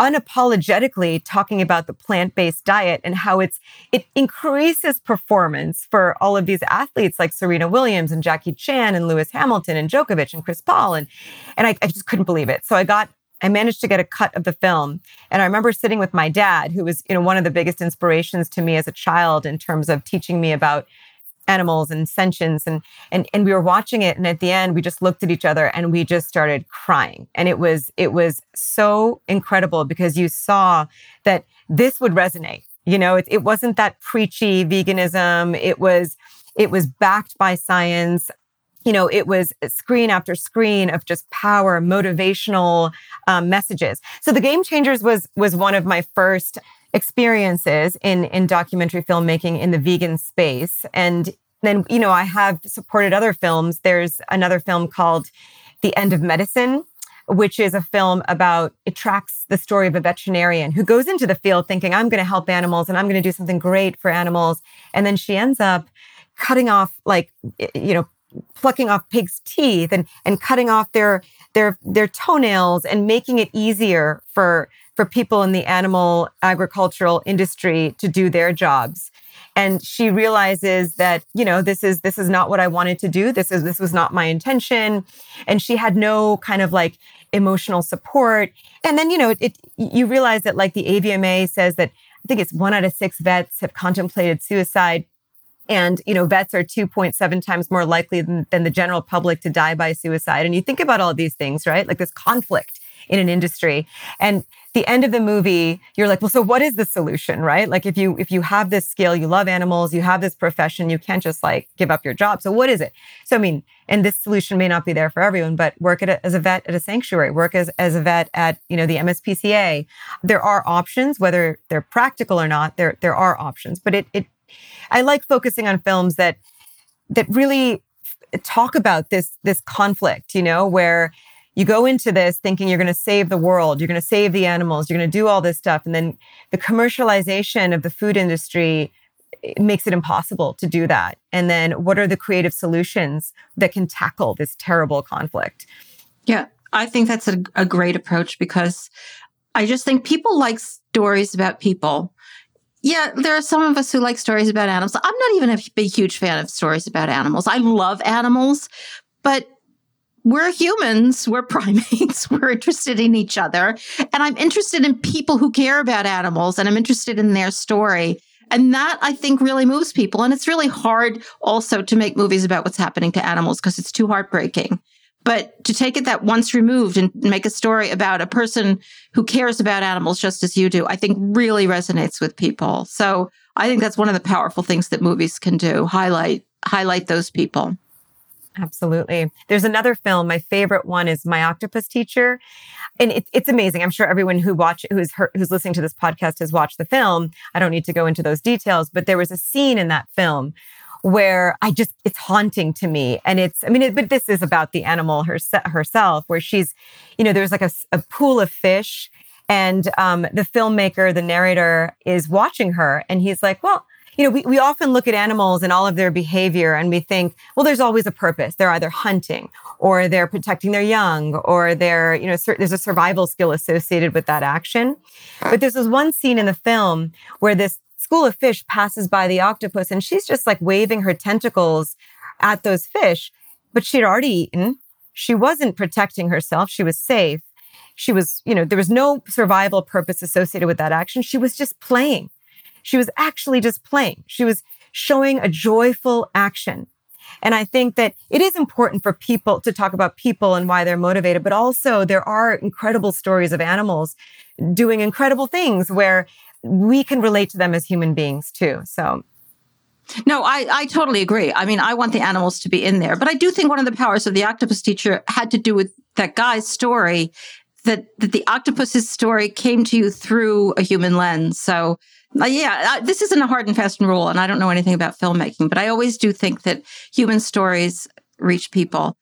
unapologetically talking about the plant-based diet and how it's it increases performance for all of these athletes like Serena Williams and Jackie Chan and Lewis Hamilton and Djokovic and Chris Paul and and I, I just couldn't believe it. So I got I managed to get a cut of the film. And I remember sitting with my dad, who was, you know, one of the biggest inspirations to me as a child in terms of teaching me about animals and sentience and and and we were watching it. And at the end we just looked at each other and we just started crying. And it was it was so incredible because you saw that this would resonate. You know it, it wasn't that preachy veganism. It was it was backed by science. You know it was screen after screen of just power motivational um, messages. So the game changers was was one of my first experiences in in documentary filmmaking in the vegan space. And then you know i have supported other films. There's another film called the end of medicine which is a film about it tracks the story of a veterinarian who goes into the field thinking i'm going to help animals and i'm going to do something great for animals. And then she ends up cutting off like you know plucking off pigs teeth and and cutting off their their their toenails and making it easier for for people in the animal agricultural industry to do their jobs. And she realizes that you know this is this is not what i wanted to do. This is this was not my intention. And she had no kind of like emotional support. And then you know it, you realize that like the avma says that i think it's one out of six vets have contemplated suicide. And you know vets are 2.7 times more likely than, than the general public to die by suicide. And you think about all these things right? Like this conflict in an industry. And the end of the movie you're like well so what is the solution right? Like if you if you have this skill you love animals you have this profession you can't just like give up your job. So what is it? So i mean and this solution may not be there for everyone but work a, as a vet at a sanctuary work as, as a vet at you know the mspca there are options whether they're practical or not there there are options but it it i like focusing on films that that really talk about this this conflict you know where you go into this thinking you're going to save the world, you're going to save the animals, you're going to do all this stuff. And then the commercialization of the food industry makes it impossible to do that. And then what are the creative solutions that can tackle this terrible conflict? Yeah, I think that's a, a great approach because I just think people like stories about people. Yeah, there are some of us who like stories about animals. I'm not even a big, huge fan of stories about animals. I love animals, but we're humans, we're primates, we're interested in each other. And I'm interested in people who care about animals and I'm interested in their story. And that I think really moves people. And it's really hard also to make movies about what's happening to animals because it's too heartbreaking. But to take it that once removed and make a story about a person who cares about animals just as you do, I think really resonates with people. So I think that's one of the powerful things that movies can do, highlight highlight those people. Absolutely. There's another film. My favorite one is My Octopus Teacher, and it, it's amazing. I'm sure everyone who watch who's heard, who's listening to this podcast has watched the film. I don't need to go into those details, but there was a scene in that film where I just it's haunting to me, and it's I mean, it, but this is about the animal herse- herself, where she's, you know, there's like a, a pool of fish, and um, the filmmaker, the narrator, is watching her, and he's like, well you know, we, we often look at animals and all of their behavior and we think, well, there's always a purpose. They're either hunting or they're protecting their young or they're, you know, there's a survival skill associated with that action. But there's this one scene in the film where this school of fish passes by the octopus and she's just like waving her tentacles at those fish, but she'd already eaten. She wasn't protecting herself. She was safe. She was, you know, there was no survival purpose associated with that action. She was just playing. She was actually just playing. She was showing a joyful action. And I think that it is important for people to talk about people and why they're motivated, but also there are incredible stories of animals doing incredible things where we can relate to them as human beings too. So no, I, I totally agree. I mean, I want the animals to be in there, but I do think one of the powers of the octopus teacher had to do with that guy's story that, that the octopus's story came to you through a human lens. So uh, yeah, uh, this isn't a hard and fast rule, and I don't know anything about filmmaking, but I always do think that human stories reach people.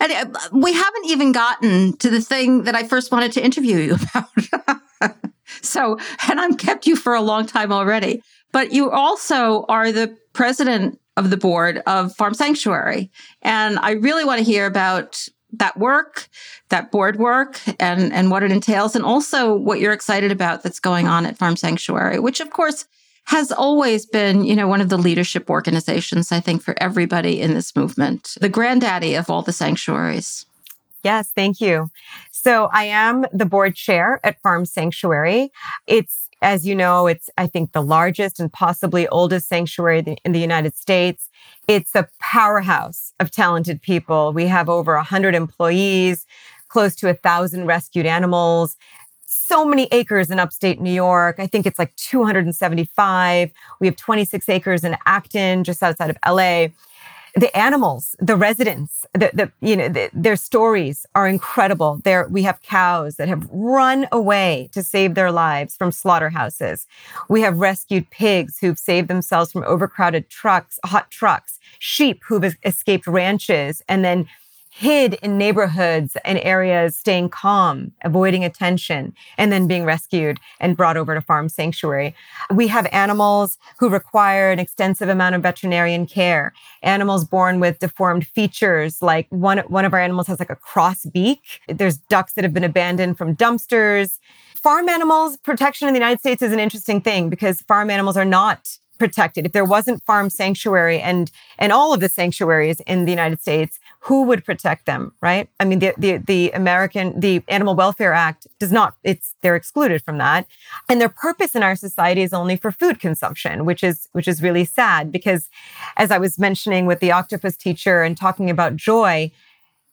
And uh, we haven't even gotten to the thing that I first wanted to interview you about. So, and I've kept you for a long time already. But you also are the president of the board of Farm Sanctuary. And I really want to hear about that work, that board work, and, and what it entails, and also what you're excited about that's going on at Farm Sanctuary, which of course has always been, you know, one of the leadership organizations, I think, for everybody in this movement, the granddaddy of all the sanctuaries. Yes, thank you. So I am the board chair at Farm Sanctuary. It's, as you know, it's, I think, the largest and possibly oldest sanctuary in the United States. It's a powerhouse of talented people. We have over 100 employees, close to a thousand rescued animals, so many acres in upstate New York. I think it's like 275. We have 26 acres in Acton, just outside of LA. The animals, the residents, the, the you know, the, their stories are incredible. There, we have cows that have run away to save their lives from slaughterhouses. We have rescued pigs who've saved themselves from overcrowded trucks, hot trucks, sheep who've escaped ranches and then hid in neighborhoods and areas, staying calm, avoiding attention, and then being rescued and brought over to farm sanctuary. We have animals who require an extensive amount of veterinarian care, animals born with deformed features, like one, one of our animals has like a cross beak. There's ducks that have been abandoned from dumpsters. Farm animals protection in the United States is an interesting thing because farm animals are not protected. If there wasn't farm sanctuary and and all of the sanctuaries in the United States, who would protect them, right? I mean, the the the American the Animal Welfare Act does not. It's they're excluded from that, and their purpose in our society is only for food consumption, which is which is really sad because, as I was mentioning with the octopus teacher and talking about joy,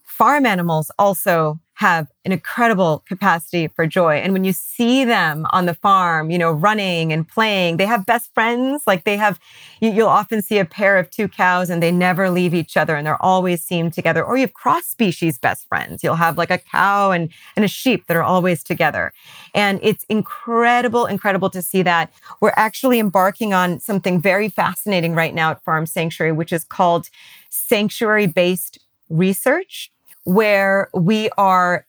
farm animals also have an incredible capacity for joy. And when you see them on the farm, you know, running and playing, they have best friends. Like they have, you, will often see a pair of two cows and they never leave each other and they're always seen together. Or you have cross species best friends. You'll have like a cow and, and a sheep that are always together. And it's incredible, incredible to see that. We're actually embarking on something very fascinating right now at Farm Sanctuary, which is called sanctuary based research where we are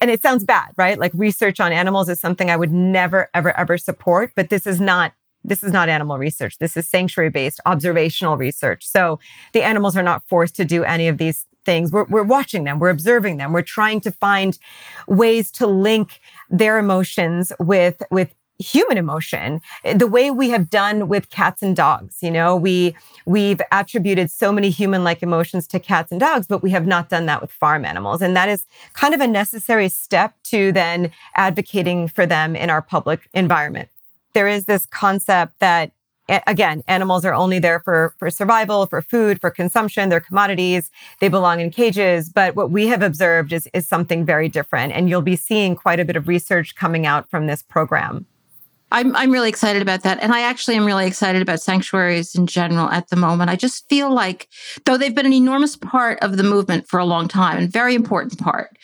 and it sounds bad, right? Like research on animals is something I would never, ever, ever support. But this is not this is not animal research. This is sanctuary based observational research. So the animals are not forced to do any of these things. We're, we're watching them. We're observing them. We're trying to find ways to link their emotions with, with human emotion eh, the way we have done with cats and dogs you know? We we've attributed so many human like emotions to cats and dogs but we have not done that with farm animals. And that is kind of a necessary step to then advocating for them in our public environment. There is this concept that eh, again animals are only there for for survival for food for consumption. They're commodities. They belong in cages. But what we have observed is is something very different. And you'll be seeing quite a bit of research coming out from this program I'm I'm really excited about that. And I actually am really excited about sanctuaries in general at the moment. I just feel like though they've been an enormous part of the movement for a long time and very important part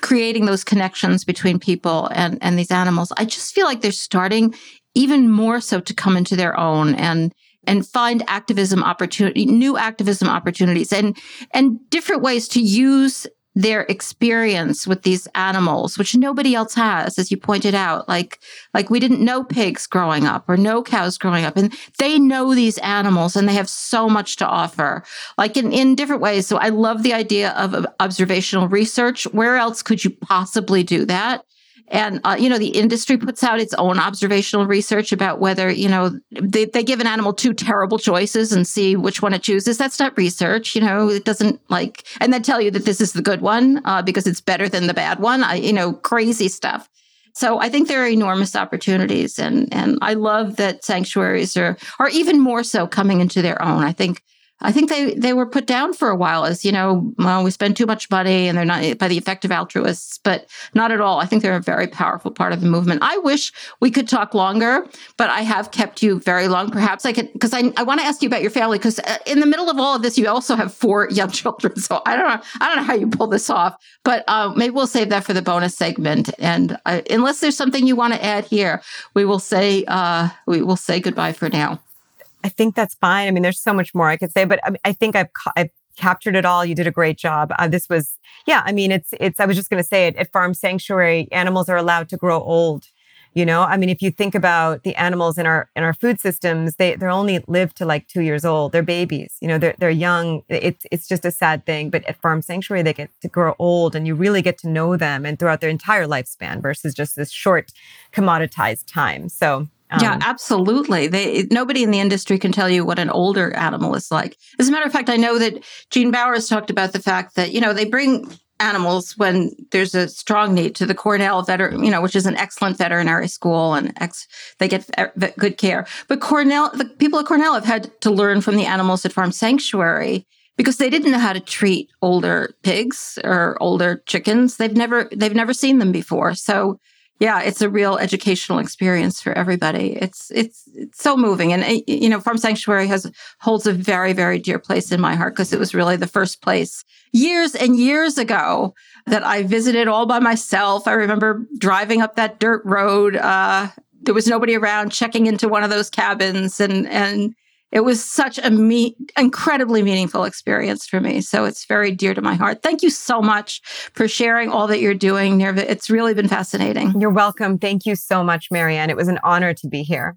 creating those connections between people and and these animals. I just feel like they're starting even more so to come into their own and and find activism opportunity new activism opportunities and and different ways to use their experience with these animals which nobody else has as you pointed out. Like like we didn't know pigs growing up or know cows growing up and they know these animals and they have so much to offer. Like in in different ways. So i love the idea of observational research. Where else could you possibly do that and, uh, you know, the industry puts out its own observational research about whether, you know, they, they give an animal two terrible choices and see which one it chooses. That's not research. You know, it doesn't like, and then tell you that this is the good one uh, because it's better than the bad one. I, you know, crazy stuff. So I think there are enormous opportunities, and and I love that sanctuaries are are even more so coming into their own. I think I think they they were put down for a while as you know, well, we spend too much money and they're not by the effective altruists, but not at all. I think they're a very powerful part of the movement. I wish we could talk longer, but I have kept you very long. Perhaps I could because I I want to ask you about your family because uh, in the middle of all of this, you also have four young children. So I don't know I don't know how you pull this off, but uh, maybe we'll save that for the bonus segment. And uh, unless there's something you want to add here, we will say uh, we will say goodbye for now. I think that's fine. I mean, there's so much more I could say, but I, I think I've, I've captured it all. You did a great job. Uh, this was, yeah, I mean, it's, it's, I was just going to say it at Farm Sanctuary, animals are allowed to grow old. You know, I mean, if you think about the animals in our in our food systems, they they only live to like two years old. They're babies. You know, they're they're young. It's it's just a sad thing. But at Farm Sanctuary, they get to grow old, and you really get to know them and throughout their entire lifespan versus just this short commoditized time. So um, yeah, absolutely. They nobody in the industry can tell you what an older animal is like. As a matter of fact, I know that Gene Baur's talked about the fact that you know they bring animals when there's a strong need to the Cornell veteran, you know, which is an excellent veterinary school and ex, they get good care. But Cornell, the people at Cornell have had to learn from the animals at Farm Sanctuary because they didn't know how to treat older pigs or older chickens. They've never they've never seen them before. So yeah, it's a real educational experience for everybody. It's it's it's so moving, and eh, you know, Farm Sanctuary has holds a very very dear place in my heart because it was really the first place years and years ago that I visited all by myself. I remember driving up that dirt road. Uh, there was nobody around, checking into one of those cabins, and and it was such a me- incredibly meaningful experience for me. So it's very dear to my heart. Thank you so much for sharing all that you're doing, Nirva. It's really been fascinating. You're welcome. Thank you so much, Mariann. It was an honor to be here.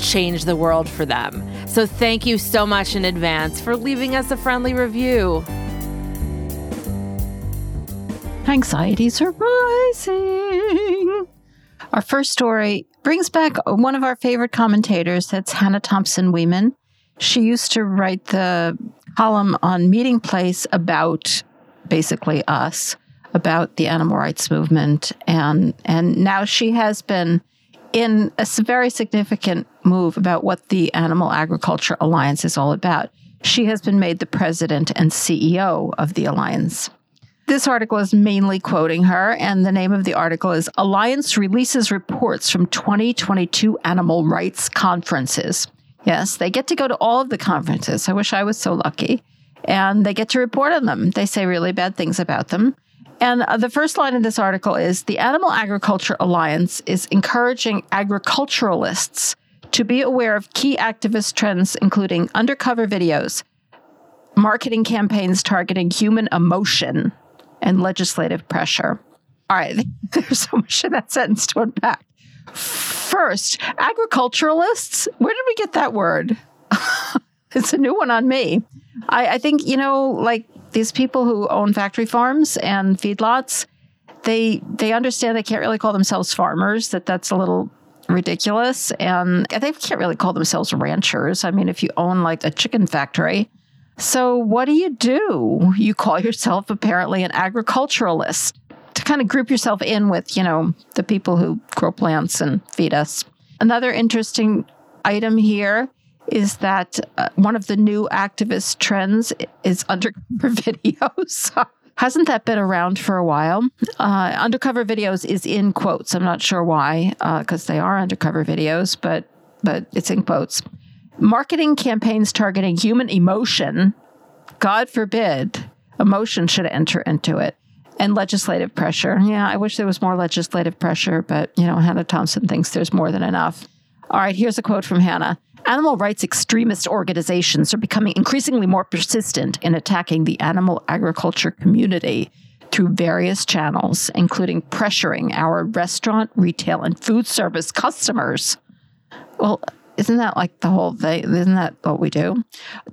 change the world for them. So thank you so much in advance for leaving us a friendly review. Anxieties are rising. Our first story brings back one of our favorite commentators. That's Hannah Thompson-Weeman. She used to write the column on Meatingplace about basically us, about the animal rights movement, and and now she has been in a very significant move about what the Animal Agriculture Alliance is all about. She has been made the president and CEO of the alliance. This article is mainly quoting her, and the name of the article is Alliance Releases Reports from 2022 Animal Rights Conferences. Yes, they get to go to all of the conferences. I wish I was so lucky. And they get to report on them. They say really bad things about them. And uh, the first line in this article is The Animal Agriculture Alliance is encouraging agriculturalists to be aware of key activist trends, including undercover videos, marketing campaigns targeting human emotion, and legislative pressure. All right, there's so much in that sentence to unpack. First, agriculturalists, where did we get that word? it's a new one on me. I, I think, you know, like these people who own factory farms and feedlots, they they understand they can't really call themselves farmers. That that's a little ridiculous, and they can't really call themselves ranchers. I mean, if you own like a chicken factory. So what do you do? You call yourself apparently an agriculturalist to kind of group yourself in with, you know, the people who grow plants and feed us. Another interesting item here is that uh, one of the new activist trends is undercover videos. Hasn't that been around for a while? Uh, undercover videos is in quotes. I'm not sure why, because uh, they are undercover videos, but but it's in quotes. Marketing campaigns targeting human emotion, God forbid, emotion should enter into it, and legislative pressure. Yeah, I wish there was more legislative pressure, but you know, Hannah Thompson thinks there's more than enough. All right, here's a quote from Hannah. Animal rights extremist organizations are becoming increasingly more persistent in attacking the animal agriculture community through various channels, including pressuring our restaurant, retail, and food service customers. Well, isn't that like the whole thing? Isn't that what we do?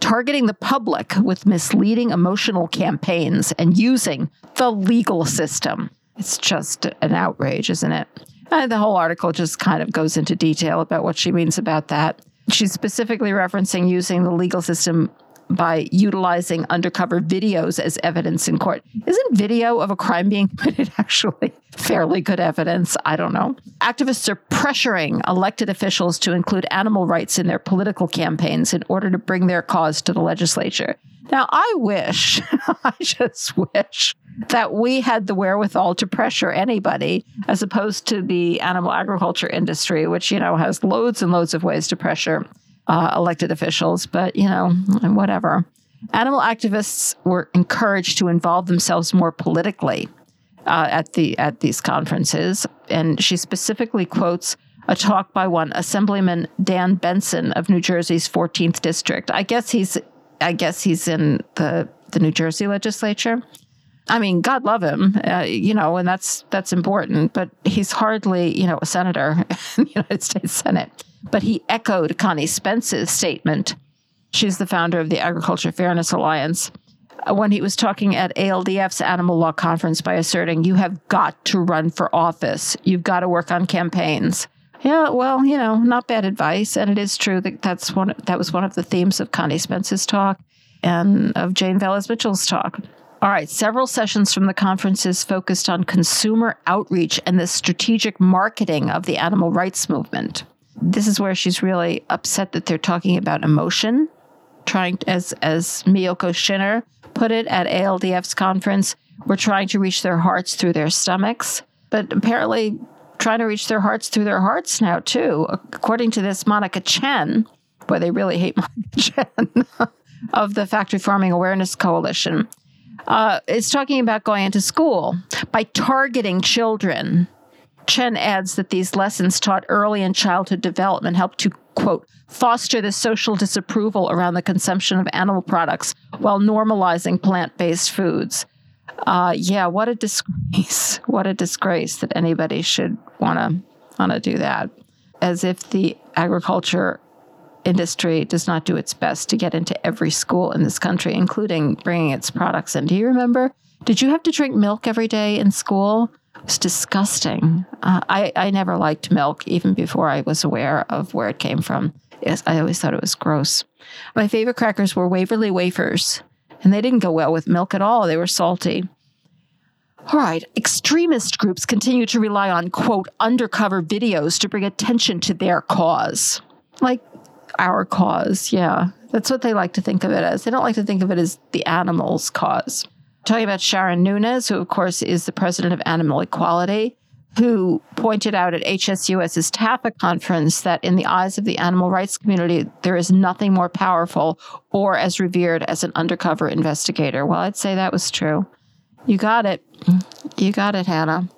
Targeting the public with misleading emotional campaigns and using the legal system. It's just an outrage, isn't it? Uh, the whole article just kind of goes into detail about what she means about that. She's specifically referencing using the legal system by utilizing undercover videos as evidence in court. Isn't video of a crime being committed actually fairly good evidence? I don't know. Activists are pressuring elected officials to include animal rights in their political campaigns in order to bring their cause to the legislature. Now, I wish, I just wish that we had the wherewithal to pressure anybody as opposed to the animal agriculture industry, which, you know, has loads and loads of ways to pressure uh, elected officials. But, you know, whatever. Animal activists were encouraged to involve themselves more politically uh, at the at these conferences, and she specifically quotes a talk by one Assemblyman Dan Benson of New Jersey's 14th district. I guess he's I guess he's in the the New Jersey legislature. I mean, God love him, uh, you know, and that's that's important. But he's hardly, you know, a senator in the United States Senate. But he echoed Connie Spence's statement. She's the founder of the Agriculture Fairness Alliance uh, when he was talking at ALDF's Animal Law Conference by asserting, "You have got to run for office. You've got to work on campaigns." Yeah, well, you know, not bad advice, and it is true that that's one that was one of the themes of Connie Spence's talk and of Jane Velez-Mitchell's talk. All right, several sessions from the conferences focused on consumer outreach and the strategic marketing of the animal rights movement. This is where she's really upset that they're talking about emotion, trying as as Miyoko Schinner put it at ALDF's conference, we're trying to reach their hearts through their stomachs, but apparently trying to reach their hearts through their hearts now too. According to this Monica Chen, boy, they really hate Monica Chen of the Factory Farming Awareness Coalition uh, is talking about going into school by targeting children. Chen adds that these lessons taught early in childhood development help to, quote, foster the social disapproval around the consumption of animal products while normalizing plant based foods. Uh, yeah, what a disgrace. What a disgrace that anybody should want to want to do that. As if the agriculture industry does not do its best to get into every school in this country, including bringing its products in. Do you remember? Did you have to drink milk every day in school? It was disgusting. Uh, I, I never liked milk, even before I was aware of where it came from. Yes, I always thought it was gross. My favorite crackers were Waverly wafers, and they didn't go well with milk at all. They were salty. All right, extremist groups continue to rely on, quote, undercover videos to bring attention to their cause. Like, our cause. Yeah. That's what they like to think of it as. They don't like to think of it as the animal's cause. talking about Sharon Núñez, who, of course, is the president of Animal Equality, who pointed out at HSUS's TAFA conference that in the eyes of the animal rights community, there is nothing more powerful or as revered as an undercover investigator. Well, I'd say that was true. You got it. You got it, Hannah.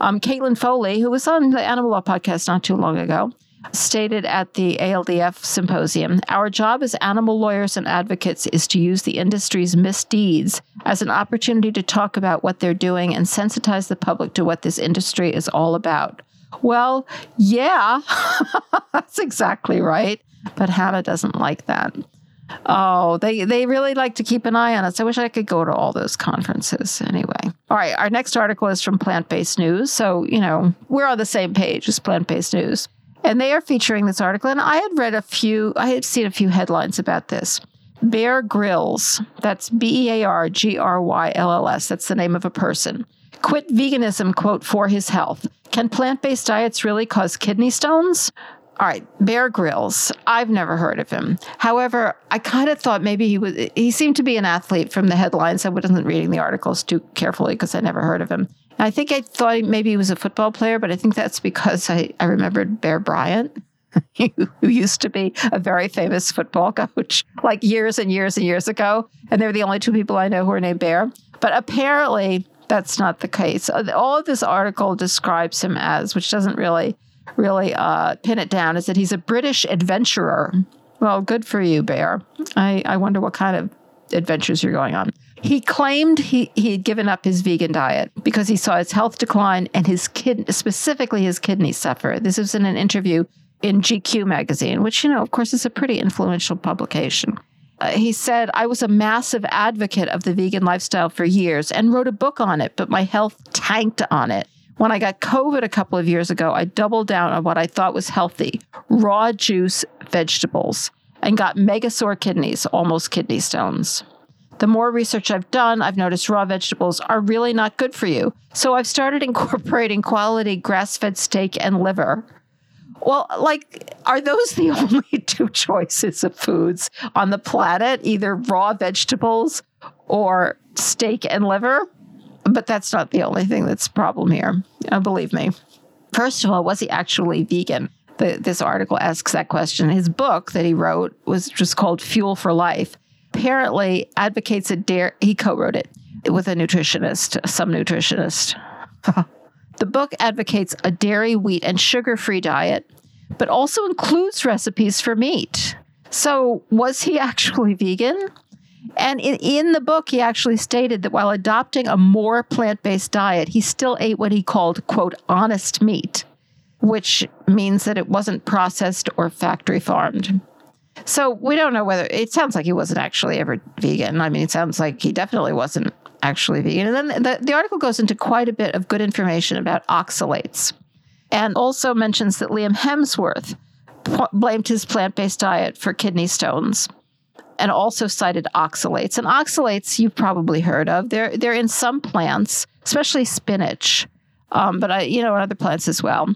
Um, Caitlin Foley, who was on the Animal Law podcast not too long ago, stated at the ALDF symposium Our job as animal lawyers and advocates is to use the industry's misdeeds as an opportunity to talk about what they're doing and sensitize the public to what this industry is all about. Well, yeah, that's exactly right. But Hannah doesn't like that. Oh, they, they really like to keep an eye on us. I wish I could go to all those conferences anyway. All right, our next article is from Plant Based News. So, you know, we're on the same page as Plant Based News. And they are featuring this article. And I had read a few, I had seen a few headlines about this. Bear Grylls, that's B E A R G R Y L L S, that's the name of a person, quit veganism, quote, for his health. Can plant based diets really cause kidney stones? All right, Bear Grylls. I've never heard of him. However, I kind of thought maybe he was, he seemed to be an athlete from the headlines. I wasn't reading the articles too carefully because I never heard of him. I think I thought maybe he was a football player, but I think that's because I, I remembered Bear Bryant, who used to be a very famous football coach, like years and years and years ago. And they're the only two people I know who are named Bear. But apparently, that's not the case. Uh, all of this article describes him as, which doesn't really, really uh, pin it down, is that he's a British adventurer. Well, good for you, Bear. I, I wonder what kind of adventures you're going on. He claimed he, he had given up his vegan diet because he saw his health decline and his kid, specifically his kidneys suffer. This was in an interview in GQ magazine, which, you know, of course, is a pretty influential publication. Uh, he said, I was a massive advocate of the vegan lifestyle for years and wrote a book on it, but my health tanked on it. When I got COVID a couple of years ago, I doubled down on what I thought was healthy raw juice vegetables. and got mega sore kidneys, almost kidney stones. The more research I've done, I've noticed raw vegetables are really not good for you. So I've started incorporating quality grass fed steak and liver. Well, like, are those the only two choices of foods on the planet? Either raw vegetables or steak and liver? But that's not the only thing that's a problem here. Uh, believe me. First of all, was he actually vegan? The, this article asks that question. His book that he wrote was just called Fuel for Life. Apparently, advocates a dairy. He co-wrote it with a nutritionist, some nutritionist. the book advocates a dairy, wheat, and sugar-free diet, but also includes recipes for meat. So, was he actually vegan? And in, in, the book, he actually stated that while adopting a more plant based diet, he still ate what he called, quote, honest meat, which means that it wasn't processed or factory farmed. So we don't know whether it sounds like he wasn't actually ever vegan. I mean, it sounds like he definitely wasn't actually vegan. And then the, the article goes into quite a bit of good information about oxalates and also mentions that Liam Hemsworth blamed his plant based diet for kidney stones and also cited oxalates. And oxalates you've probably heard of. They're they're in some plants, especially spinach, um, but I you know other plants as well.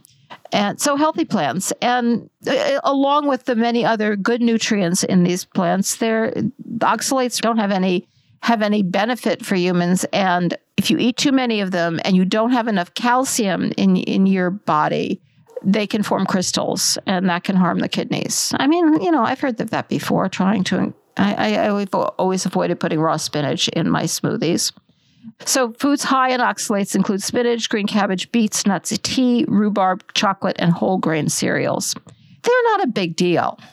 And so healthy plants, and uh, along with the many other good nutrients in these plants, they're oxalates don't have any have any benefit for humans. And if you eat too many of them and you don't have enough calcium in in your body, they can form crystals and that can harm the kidneys. I mean, you know, I've heard of that before, trying to I, I've always avoided putting raw spinach in my smoothies. So, foods high in oxalates include spinach, green cabbage, beets, nuts, tea, rhubarb, chocolate, and whole grain cereals. They're not a big deal.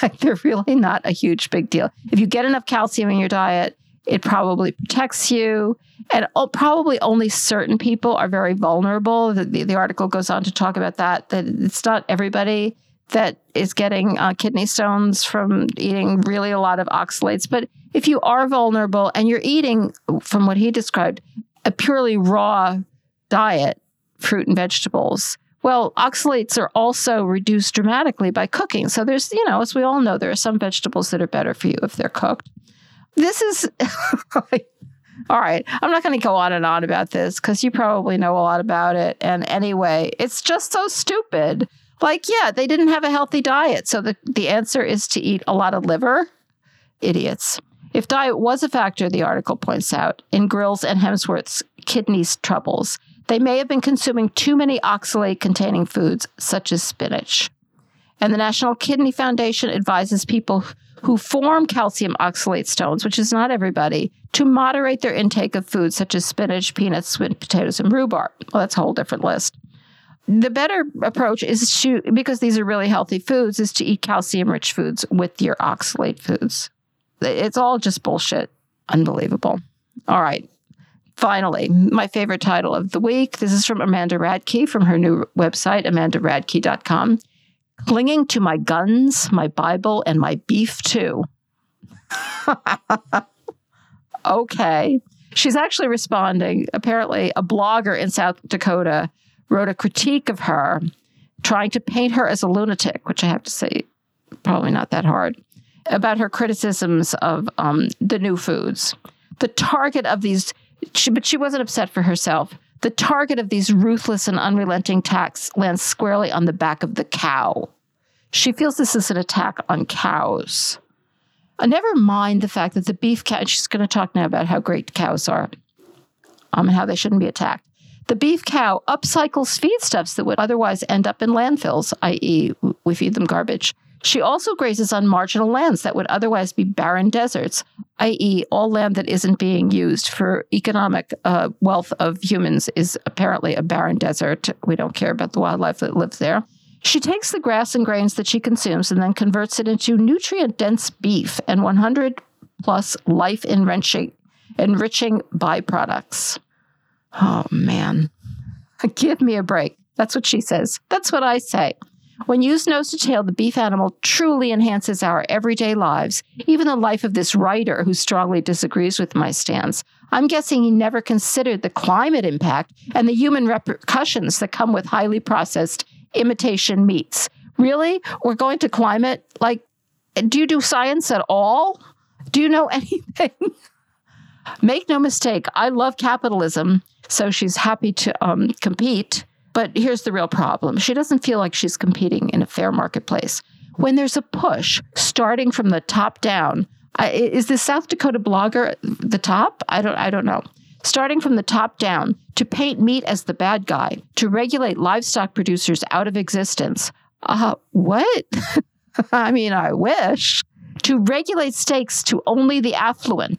Like, they're really not a huge big deal. If you get enough calcium in your diet, it probably protects you. And probably only certain people are very vulnerable. The, the, the article goes on to talk about that, that it's not everybody that is getting uh, kidney stones from eating really a lot of oxalates. But if you are vulnerable and you're eating, from what he described, a purely raw diet, fruit and vegetables, well, oxalates are also reduced dramatically by cooking. So there's, you know, as we all know, there are some vegetables that are better for you if they're cooked. This is. all right. I'm not going to go on and on about this because you probably know a lot about it. And anyway, it's just so stupid like, yeah, they didn't have a healthy diet. So the, the answer is to eat a lot of liver. Idiots. If diet was a factor, the article points out, in Grylls and Hemsworth's kidneys troubles, they may have been consuming too many oxalate containing foods, such as spinach. And the National Kidney Foundation advises people who form calcium oxalate stones, which is not everybody, to moderate their intake of foods such as spinach, peanuts, sweet potatoes, and rhubarb. Well, that's a whole different list. The better approach is to, because these are really healthy foods, is to eat calcium rich foods with your oxalate foods. It's all just bullshit. Unbelievable. All right. Finally, my favorite title of the week. This is from Amanda Radke from her new website, amandaradke.com. Clinging to my guns, my Bible, and my beef too. okay. She's actually responding. Apparently, a blogger in South Dakota wrote a critique of her, trying to paint her as a lunatic, which I have to say, probably not that hard, about her criticisms of um, the new foods. The target of these, she, but she wasn't upset for herself. The target of these ruthless and unrelenting attacks lands squarely on the back of the cow. She feels this is an attack on cows. Uh, never mind the fact that the beef cow, she's going to talk now about how great cows are um, and how they shouldn't be attacked. The beef cow upcycles feedstuffs that would otherwise end up in landfills, i.e., we feed them garbage. She also grazes on marginal lands that would otherwise be barren deserts, i.e., all land that isn't being used for economic uh, wealth of humans is apparently a barren desert. We don't care about the wildlife that lives there. She takes the grass and grains that she consumes and then converts it into nutrient dense beef and 100 plus life enriching, enriching byproducts. Oh, man. Give me a break. That's what she says. That's what I say. When used nose to tail, the beef animal truly enhances our everyday lives, even the life of this writer who strongly disagrees with my stance. I'm guessing he never considered the climate impact and the human repercussions that come with highly processed imitation meats. Really? We're going to climate like do you do science at all? Do you know anything? Make no mistake, I love capitalism, so she's happy to um, compete. But here's the real problem she doesn't feel like she's competing in a fair marketplace. When there's a push starting from the top down, I, is the South Dakota blogger the top? I don't, I don't know. Starting from the top down, to paint meat as the bad guy, to regulate livestock producers out of existence. Uh, what? I mean, I wish. To regulate steaks to only the affluent.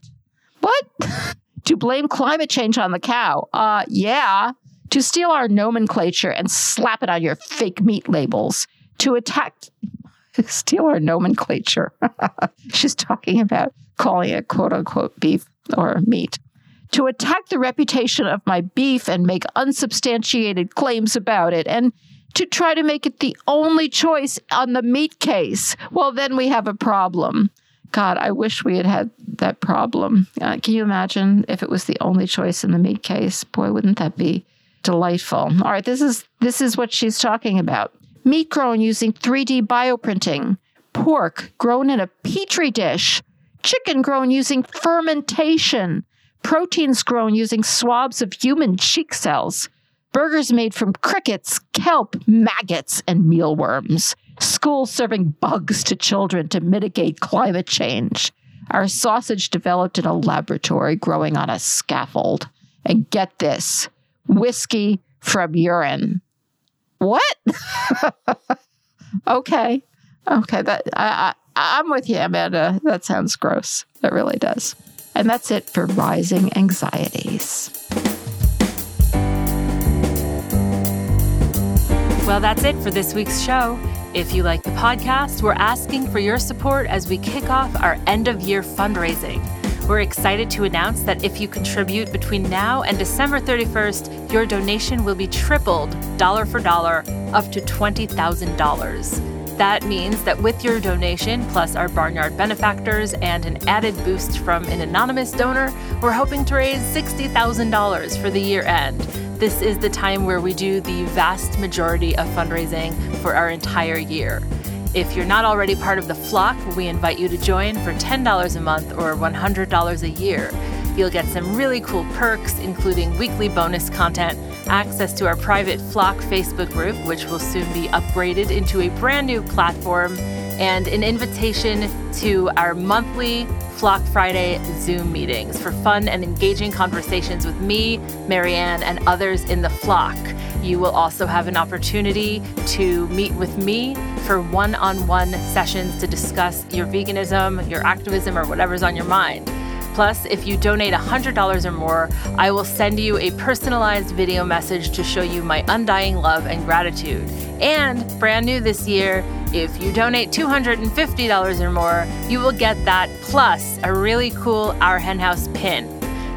What? to blame climate change on the cow. Uh, yeah. To steal our nomenclature and slap it on your fake meat labels. To attack, steal our nomenclature. She's talking about calling it quote unquote beef or meat. To attack the reputation of my beef and make unsubstantiated claims about it. And to try to make it the only choice on the meat case. Well, then we have a problem. God, I wish we had had that problem. Uh, can you imagine if it was the only choice in the meat case? Boy, wouldn't that be delightful. All right, this is this is what she's talking about. Meat grown using 3D bioprinting, pork grown in a petri dish, chicken grown using fermentation, proteins grown using swabs of human cheek cells, burgers made from crickets, kelp, maggots, and mealworms schools serving bugs to children to mitigate climate change. Our sausage developed in a laboratory growing on a scaffold. And get this whiskey from urine. What? okay. Okay. That I, I, I'm with you, Amanda. That sounds gross. That really does. And that's it for rising anxieties. Well, that's it for this week's show. If you like the podcast, we're asking for your support as we kick off our end of year fundraising. We're excited to announce that if you contribute between now and December 31st, your donation will be tripled dollar for dollar up to $20,000. That means that with your donation, plus our Barnyard benefactors and an added boost from an anonymous donor, we're hoping to raise $60,000 for the year end this is the time where we do the vast majority of fundraising for our entire year. If you're not already part of the flock, we invite you to join for $10 a month or $100 a year. You'll get some really cool perks, including weekly bonus content, access to our private Flock Facebook group, which will soon be upgraded into a brand new platform, and an invitation to our monthly Flock Friday Zoom meetings for fun and engaging conversations with me, Mariann, and others in the flock. You will also have an opportunity to meet with me for one on one sessions to discuss your veganism, your activism, or whatever's on your mind. Plus, if you donate $100 or more, I will send you a personalized video message to show you my undying love and gratitude. And brand new this year, if you donate $250 or more, you will get that plus a really cool Our Hen House pin.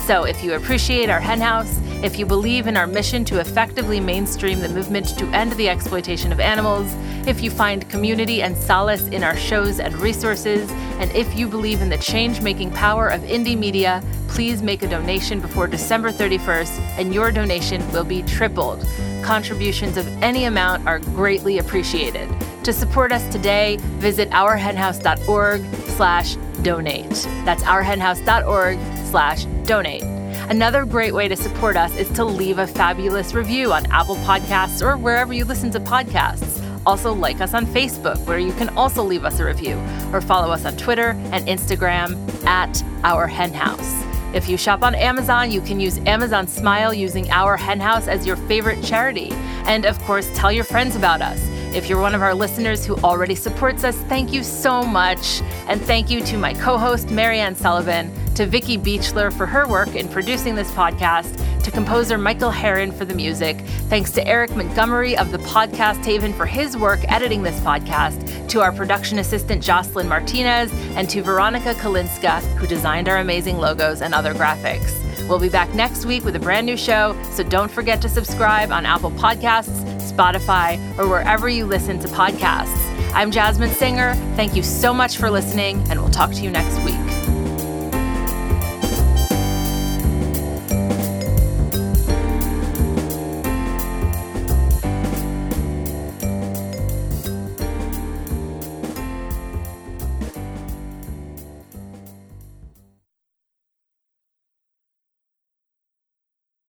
So if you appreciate our hen house, if you believe in our mission to effectively mainstream the movement to end the exploitation of animals, if you find community and solace in our shows and resources, and if you believe in the change making power of indie media, please make a donation before December 31st, and your donation will be tripled. Contributions of any amount are greatly appreciated. To support us today, visit ourhenhouse.org slash donate. That's ourhenhouse.org slash donate. Another great way to support us is to leave a fabulous review on Apple Podcasts or wherever you listen to podcasts. Also, like us on Facebook, where you can also leave us a review, or follow us on Twitter and Instagram at Our Hen House. If you shop on Amazon, you can use Amazon Smile using Our Hen House as your favorite charity. And of course, tell your friends about us. If you're one of our listeners who already supports us, thank you so much. And thank you to my co host, Mariann Sullivan, to Vicki Beechler for her work in producing this podcast, to composer Michael Herron for the music. Thanks to Eric Montgomery of the Podcast Haven for his work editing this podcast, to our production assistant, Jocelyn Martinez, and to Veronica Kalinska, who designed our amazing logos and other graphics. We'll be back next week with a brand new show, so don't forget to subscribe on Apple Podcasts, Spotify, or wherever you listen to podcasts. I'm Jasmin Singer. Thank you so much for listening, and we'll talk to you next week.